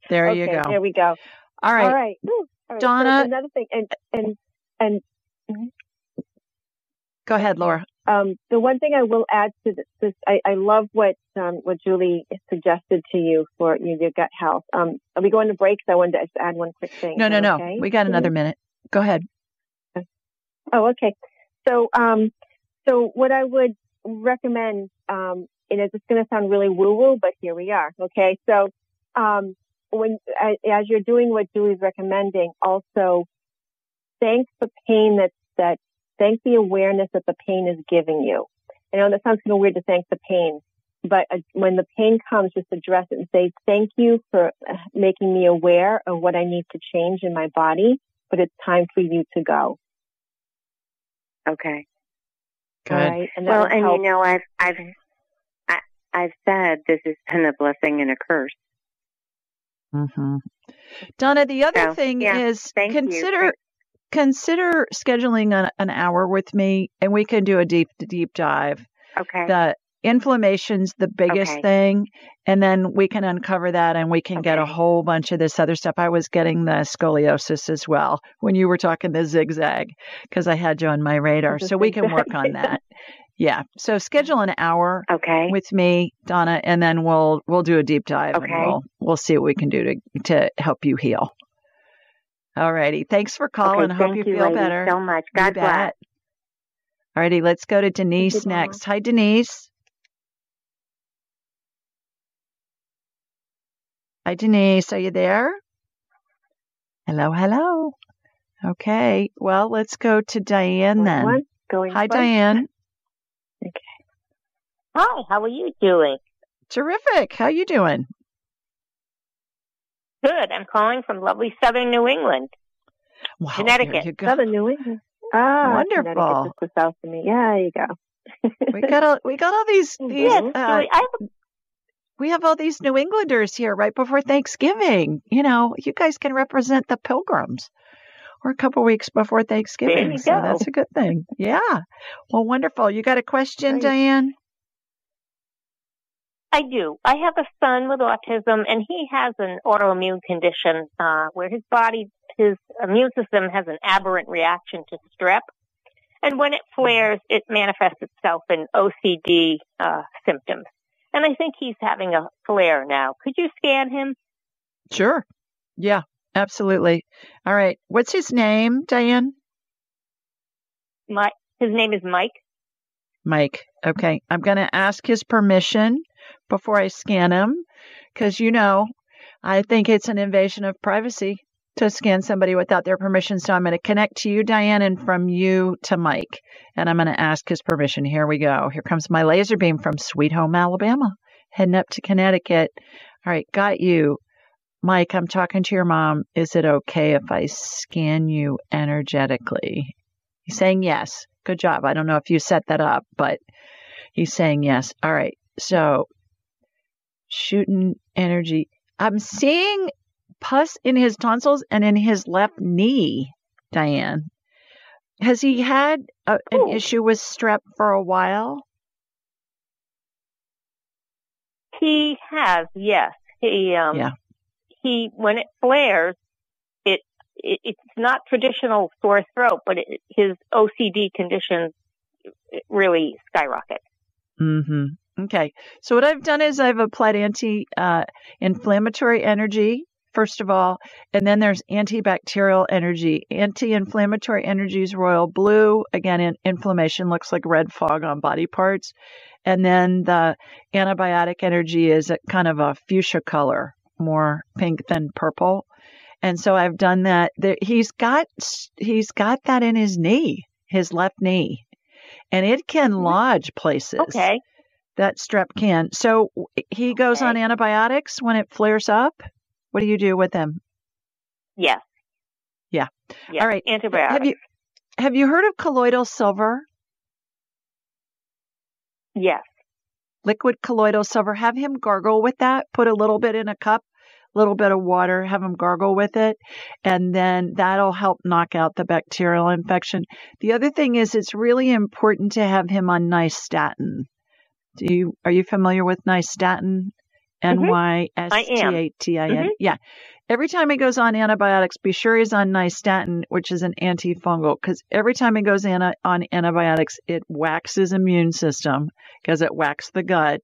There okay, you go. There we go. All right. All right. All right. Donna. So another thing, and and and. Mm-hmm. Go ahead, Laura. Um, the one thing I will add to this, this I, I, love what um, what Julie suggested to you for you, your gut health. Um, are we going to break? So I wanted to add one quick thing. No, no, no. Okay? We got another minute. Go ahead. Oh, okay. So, um, so what I would recommend, um, and it's just going to sound really woo woo, but here we are. Okay. So, um, when, as you're doing what Julie's recommending, also thank the pain that, that, thank the awareness that the pain is giving you. I know that sounds kind of weird to thank the pain, but uh, when the pain comes, just address it and say, thank you for uh, making me aware of what I need to change in my body, but it's time for you to go. Okay. Good. Right? And well, and help. you know, I've, I've, I, I've said this has been a blessing and a curse. Mm-hmm. Donna, the other so, thing yeah, is consider you. consider scheduling an, an hour with me, and we can do a deep deep dive. Okay. The inflammation's the biggest Okay. thing and then we can uncover that and we can get a whole bunch of this other stuff i was getting the scoliosis as well when you were talking the zigzag because i had you on my radar so we can work on that yeah so schedule an hour Okay. with me donna and then we'll we'll do a deep dive Okay. and we'll we'll see what we can do to to help you heal all righty thanks for calling okay. hope you you, feel better so much. God bless. all righty let's go to denise next hi denise Hi, Denise. Are you there? Hello, hello. Okay. Well, let's go to Diane then. Going Hi. Diane. Hi, how are you doing? Terrific. How you doing? Good. I'm calling from lovely southern New England. Wow, Connecticut. Southern New England. Ah, Wonderful. Just the south of me. Yeah, there you go. We got all we got all these these Yes, uh, I have we have all these New Englanders here right before Thanksgiving. You know, you guys can represent the Pilgrims. We're a couple weeks before Thanksgiving, so go. that's a good thing. Yeah. Well, wonderful. You got a question, Great. Diane? I do. I have a son with autism, and he has an autoimmune condition uh, where his body, his immune system has an aberrant reaction to strep. And when it flares, it manifests itself in OCD uh, symptoms. And I think he's having a flare now. Could you scan him? Sure. Yeah, absolutely. All right. What's his name, Diane? My, his name is Mike. Mike. Okay. I'm going to ask his permission before I scan him because, you know, I think it's an invasion of privacy to scan somebody without their permission. So I'm going to connect to you, Diane, and from you to Mike. And I'm going to ask his permission. Here we go. Here comes my laser beam from Sweet Home, Alabama, heading up to Connecticut. All right. Got you. Mike, I'm talking to your mom. Is it okay if I scan you energetically? He's saying yes. Good job. I don't know if you set that up, but he's saying yes. All right. So, shooting energy. I'm seeing pus in his tonsils and in his left knee, Diane. Has he had a, an Ooh. issue with strep for a while? He has, yes. He um Yeah. he when it flares, it, it it's not traditional sore throat, but it, his OCD conditions really skyrocket. hmm Okay. So what I've done is I've applied anti uh, inflammatory energy first of all, and then there's antibacterial energy. Anti-inflammatory energy is royal blue. Again, in, inflammation looks like red fog on body parts, and then the antibiotic energy is a kind of a fuchsia color, more pink than purple. And so I've done that. He's got he's got that in his knee, his left knee, and it can lodge places Okay. That strep mm-hmm. can. So he goes Okay. on antibiotics when it flares up. What do you do with him? Yes. Yeah. Yes. All right. Antibiotics. Have you have you heard of colloidal silver? Yes. Liquid colloidal silver. Have him gargle with that. Put a little bit in a cup, a little bit of water. Have him gargle with it, and then that'll help knock out the bacterial infection. The other thing is, it's really important to have him on nystatin. Do you are you familiar with nystatin? N y s t a t i n. Mhm. Yeah. Every time he goes on antibiotics, be sure he's on nystatin, which is an antifungal, because every time he goes on, on antibiotics, it whacks his immune system because it whacks the gut.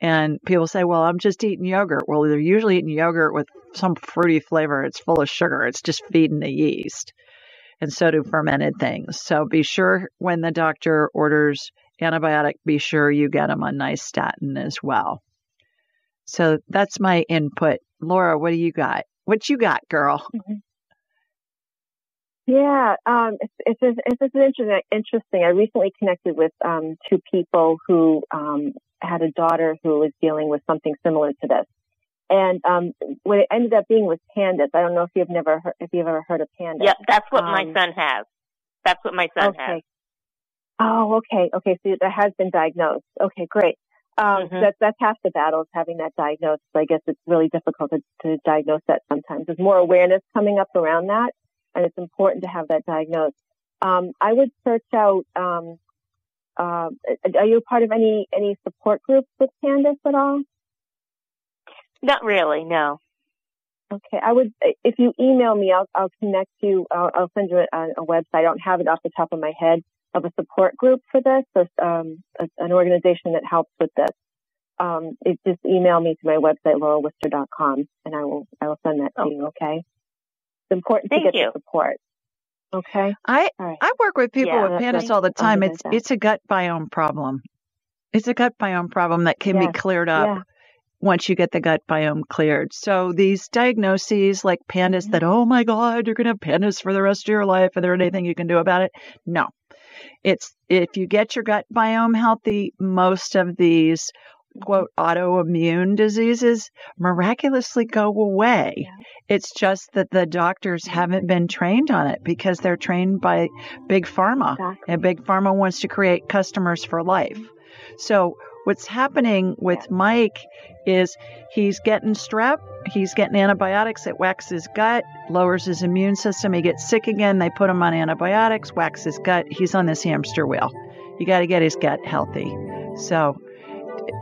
And people say, well, I'm just eating yogurt. Well, they're usually eating yogurt with some fruity flavor. It's full of sugar. It's just feeding the yeast. And so do fermented things. So be sure when the doctor orders antibiotic, be sure you get them on nystatin as well. So that's my input. Laura, what do you got? What you got, girl? Yeah, um, it's it's it's, it's interesting. Interesting. I recently connected with um, two people who um, had a daughter who was dealing with something similar to this, and um, what it ended up being was pandas. I don't know if you've never heard, if you've ever heard of pandas. Yep. That's what my Um, son has. That's what my son has. Oh, okay, okay. So that has been diagnosed. Okay, great. Um, Mhm. that's that's half the battle is having that diagnosed. I guess it's really difficult to, to diagnose that sometimes. There's more awareness coming up around that, and it's important to have that diagnosed. Um, I would search out um, uh, are you part of any any support groups with PANDAS at all? Not really, no. Okay, I would if you email me, I'll I'll connect you. I'll, I'll send you a, a, website. I don't have it off the top of my head of a support group for this. So, um, a, an organization that helps with this. Um, it just email me to my website laurawooster.com, and I will I will send that to oh. you. Okay. It's important Thank to get you. the support. Okay. I right. I work with people yeah, with PANDAS all the time. It's it's a gut biome problem. It's a gut biome problem that can yes. be cleared up yeah. once you get the gut biome cleared. So these diagnoses like pandas mm-hmm. that oh my god you're going to have pandas for the rest of your life, are there anything you can do about it? No. It's if you get your gut biome healthy, most of these mm-hmm. quote autoimmune diseases miraculously go away. Yeah. It's just that the doctors mm-hmm. haven't been trained on it because they're trained by big pharma exactly. and big pharma wants to create customers for life. Mm-hmm. So what's happening with Mike is he's getting strep, he's getting antibiotics, it whacks his gut, lowers his immune system, he gets sick again, they put him on antibiotics, whacks his gut, he's on this hamster wheel. You got to get his gut healthy. So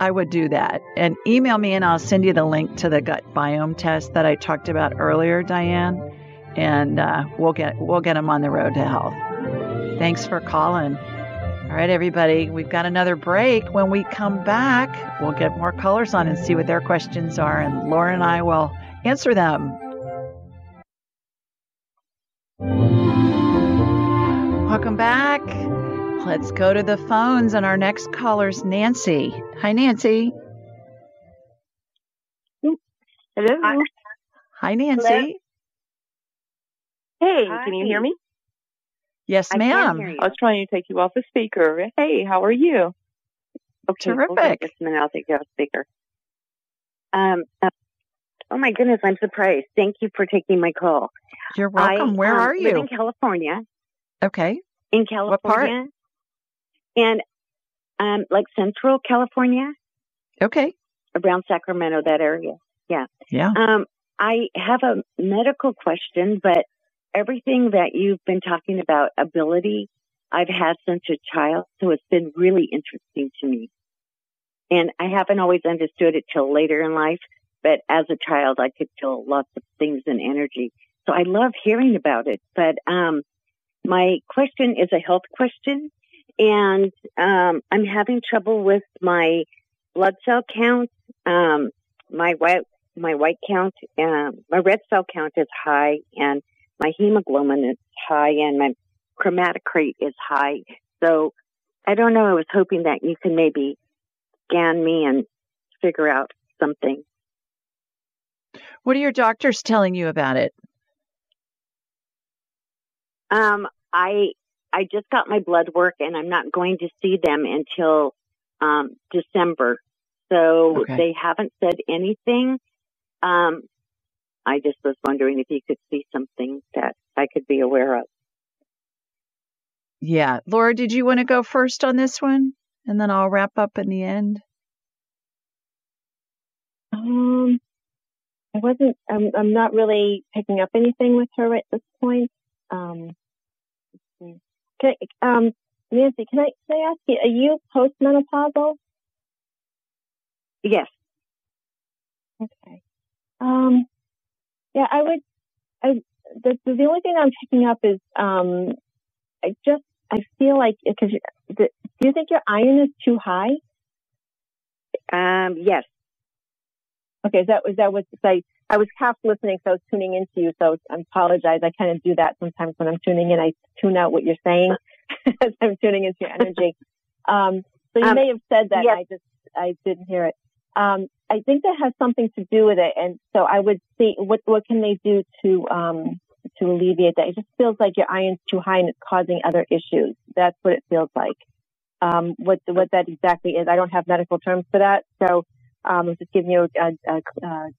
I would do that. And email me and I'll send you the link to the gut biome test that I talked about earlier, Diane. And uh, we'll get we'll get them on the road to health. Thanks for calling. All right, everybody, we've got another break. When we come back, we'll get more callers on and see what their questions are, and Laura and I will answer them. Welcome back. Let's go to the phones, and our next caller's Nancy. Hi, Nancy. Hello. Hi, Hi Nancy. Hello? Hey, Hi. can you hear me? Yes, I ma'am. I was trying to take you off the speaker. Hey, how are you? Okay, Terrific. Just a minute, I'll take you off speaker. Um, uh, oh my goodness, I'm surprised. Thank you for taking my call. You're welcome. I, Where um, are you? Live in California. Okay. In California. What part? and um, like Central California. Okay. Around Sacramento, that area. Yeah. Yeah. Um, I have a medical question, but everything that you've been talking about ability, I've had since a child, so it's been really interesting to me. And I haven't always understood it till later in life, but as a child, I could feel lots of things and energy. So I love hearing about it. But um, my question is a health question and um, I'm having trouble with my blood cell count. Um, my white my white count, um, my red cell count is high, and my hemoglobin is high, and my hematocrit is high. So I don't know. I was hoping that you can maybe scan me and figure out something. What are your doctors telling you about it? Um, I I just got my blood work and I'm not going to see them until um, December. So okay. they haven't said anything. Um, I just was wondering if you could see something that I could be aware of. Yeah. Laura, did you want to go first on this one? And then I'll wrap up in the end. Um, I wasn't, I'm, I'm not really picking up anything with her at this point. Um, can I, um, Nancy, can I, can I ask you, are you postmenopausal? Yes. Okay. Um, yeah, I would, I, the, the only thing I'm picking up is, um, I just, I feel like, because do you think your iron is too high? Um, yes. Okay, is was that was I, I was half listening, so I was tuning into you. So I apologize. I kind of do that sometimes when I'm tuning in. I tune out what you're saying as I'm tuning into your energy. Um, so you um, may have said that. Yes. I just I didn't hear it. Um, I think that has something to do with it, and so I would see what what can they do to um, to alleviate that. It just feels like your iron's too high and it's causing other issues. That's what it feels like. Um, what what that exactly is, I don't have medical terms for that, so um, I'm just giving you a, a, a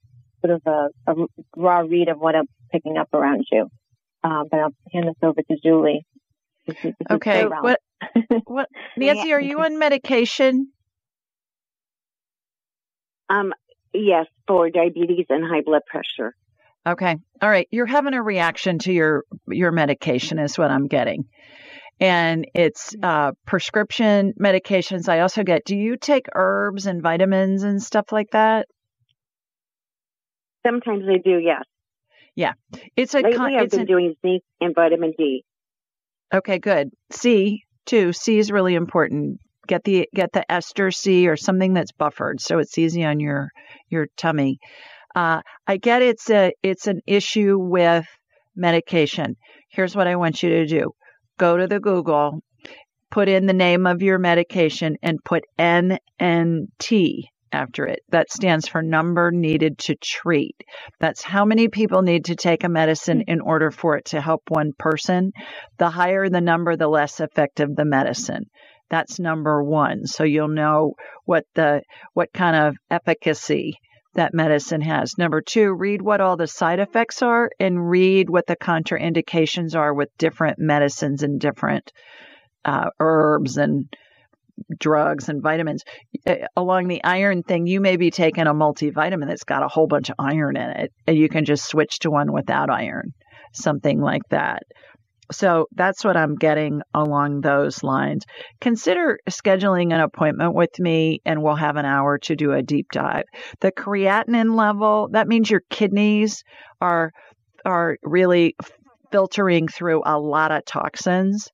sort of a, a, raw read of what I'm picking up around you. Um, but I'll hand this over to Julie. This is, this okay. What, what, Nancy, are you on medication? Um, yes, for diabetes and high blood pressure. Okay. All right. You're having a reaction to your, your medication is what I'm getting. and it's uh, prescription medications. I also get. Do you take herbs and vitamins and stuff like that? Sometimes I do. Yes. Yeah, it's a. Lately, con- I've it's been a, doing zinc and vitamin D. Okay, good. C too. C is really important. Get the get the ester C or something that's buffered so it's easy on your your tummy. Uh, I get it's a it's an issue with medication. Here's what I want you to do: go to the Google, put in the name of your medication, and put NNT after it. That stands for number needed to treat. That's how many people need to take a medicine in order for it to help one person. The higher the number, the less effective the medicine. That's number one. So you'll know what the what kind of efficacy that medicine has. Number two, read what all the side effects are and read what the contraindications are with different medicines and different uh, herbs and drugs and vitamins. Uh, along the iron thing, you may be taking a multivitamin that's got a whole bunch of iron in it, and you can just switch to one without iron, something like that. So that's what I'm getting along those lines. Consider scheduling an appointment with me and we'll have an hour to do a deep dive. The creatinine level, that means your kidneys are are really filtering through a lot of toxins.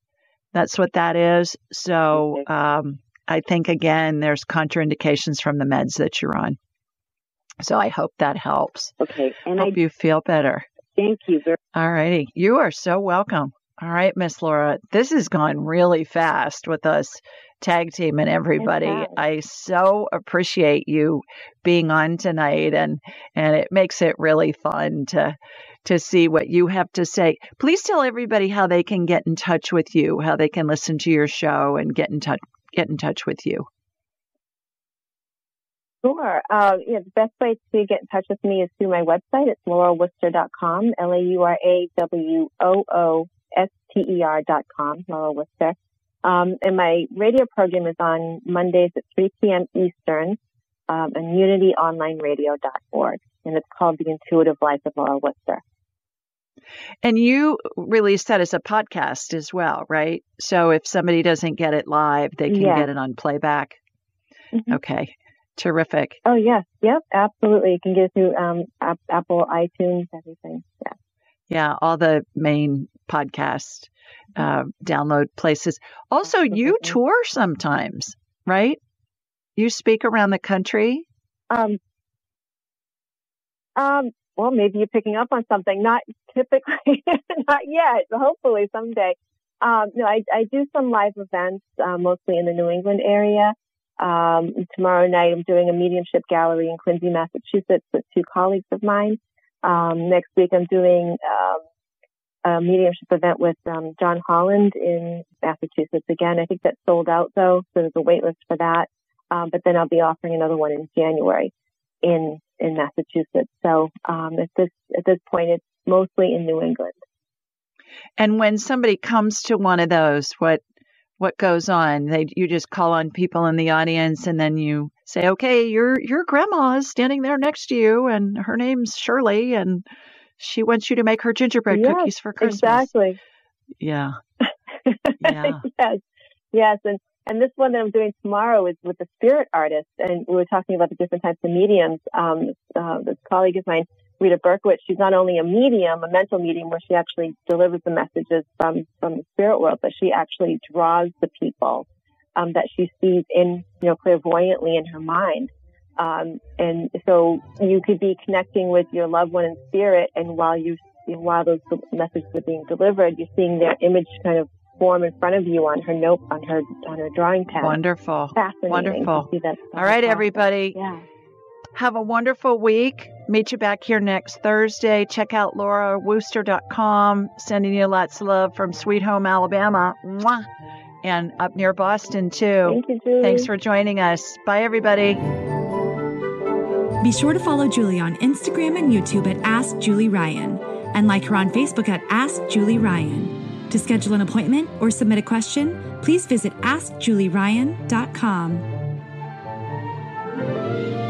That's what that is. So um, I think again, there's contraindications from the meds that you're on. So I hope that helps. Okay, and hope I you feel better. thank you very. All righty. You are so welcome. All right, Miss Laura. This has gone really fast with us tag team and everybody. I so appreciate you being on tonight and and it makes it really fun to to see what you have to say. Please tell everybody how they can get in touch with you, how they can listen to your show and get in touch get in touch with you. Sure. Uh, yeah, the best way to get in touch with me is through my website. It's laurawooster.com, L-A-U-R-A-W-O-O-S-T-E-R dot com, Laura Wooster. Um, and my radio program is on Mondays at 3 p.m. Eastern um, on unityonlineradio.org. And it's called The Intuitive Life of Laura Wooster. And you release that as a podcast as well, right? So if somebody doesn't get it live, they can Yeah. get it on playback. Mhm. Okay. Terrific. Oh, yes. Yep. Absolutely. You can get it through um, Apple, iTunes, everything. Yeah. Yeah, all the main podcast uh, download places. Also, you tour sometimes, right? You speak around the country. Um, um, well, maybe you're picking up on something. Not typically, not yet. but Hopefully someday. Um, no, I, I do some live events, uh, mostly in the New England area. Um, tomorrow night I'm doing a mediumship gallery in Quincy, Massachusetts with two colleagues of mine. Um, next week I'm doing, um, a mediumship event with, um, John Holland in Massachusetts again. I think that's sold out though, so there's a wait list for that. Um, but then I'll be offering another one in January in in Massachusetts. So um, at this at this point, it's mostly in New England. And when somebody comes to one of those, what what goes on? They you just call on people in the audience, and then you say, "Okay, your your grandma is standing there next to you, and her name's Shirley, and she wants you to make her gingerbread Yes, cookies for Christmas." Exactly. Yeah. Yeah. yes, yes, and and this one that I'm doing tomorrow is with the spirit artist, and we were talking about the different types of mediums. Um, uh, this colleague of mine, Rita Berkowitz, she's not only a medium, a mental medium, where she actually delivers the messages from from the spirit world, but she actually draws the people um, that she sees in you know clairvoyantly in her mind. Um, and so you could be connecting with your loved one in spirit, and while you while those messages are being delivered, you're seeing their image kind of form in front of you on her note on her on her drawing pad. Wonderful. Fascinating. Wonderful. All right, process. everybody. Yeah. Have a wonderful week. Meet you back here next Thursday. Check out laurawooster.com. Sending you lots of love from Sweet Home, Alabama. Mwah. And up near Boston, too. Thank you, Julie. Thanks for joining us. Bye, everybody. Be sure to follow Julie on Instagram and YouTube at Ask Julie Ryan and like her on Facebook at Ask Julie Ryan. To schedule an appointment or submit a question, please visit AskJulieRyan.com.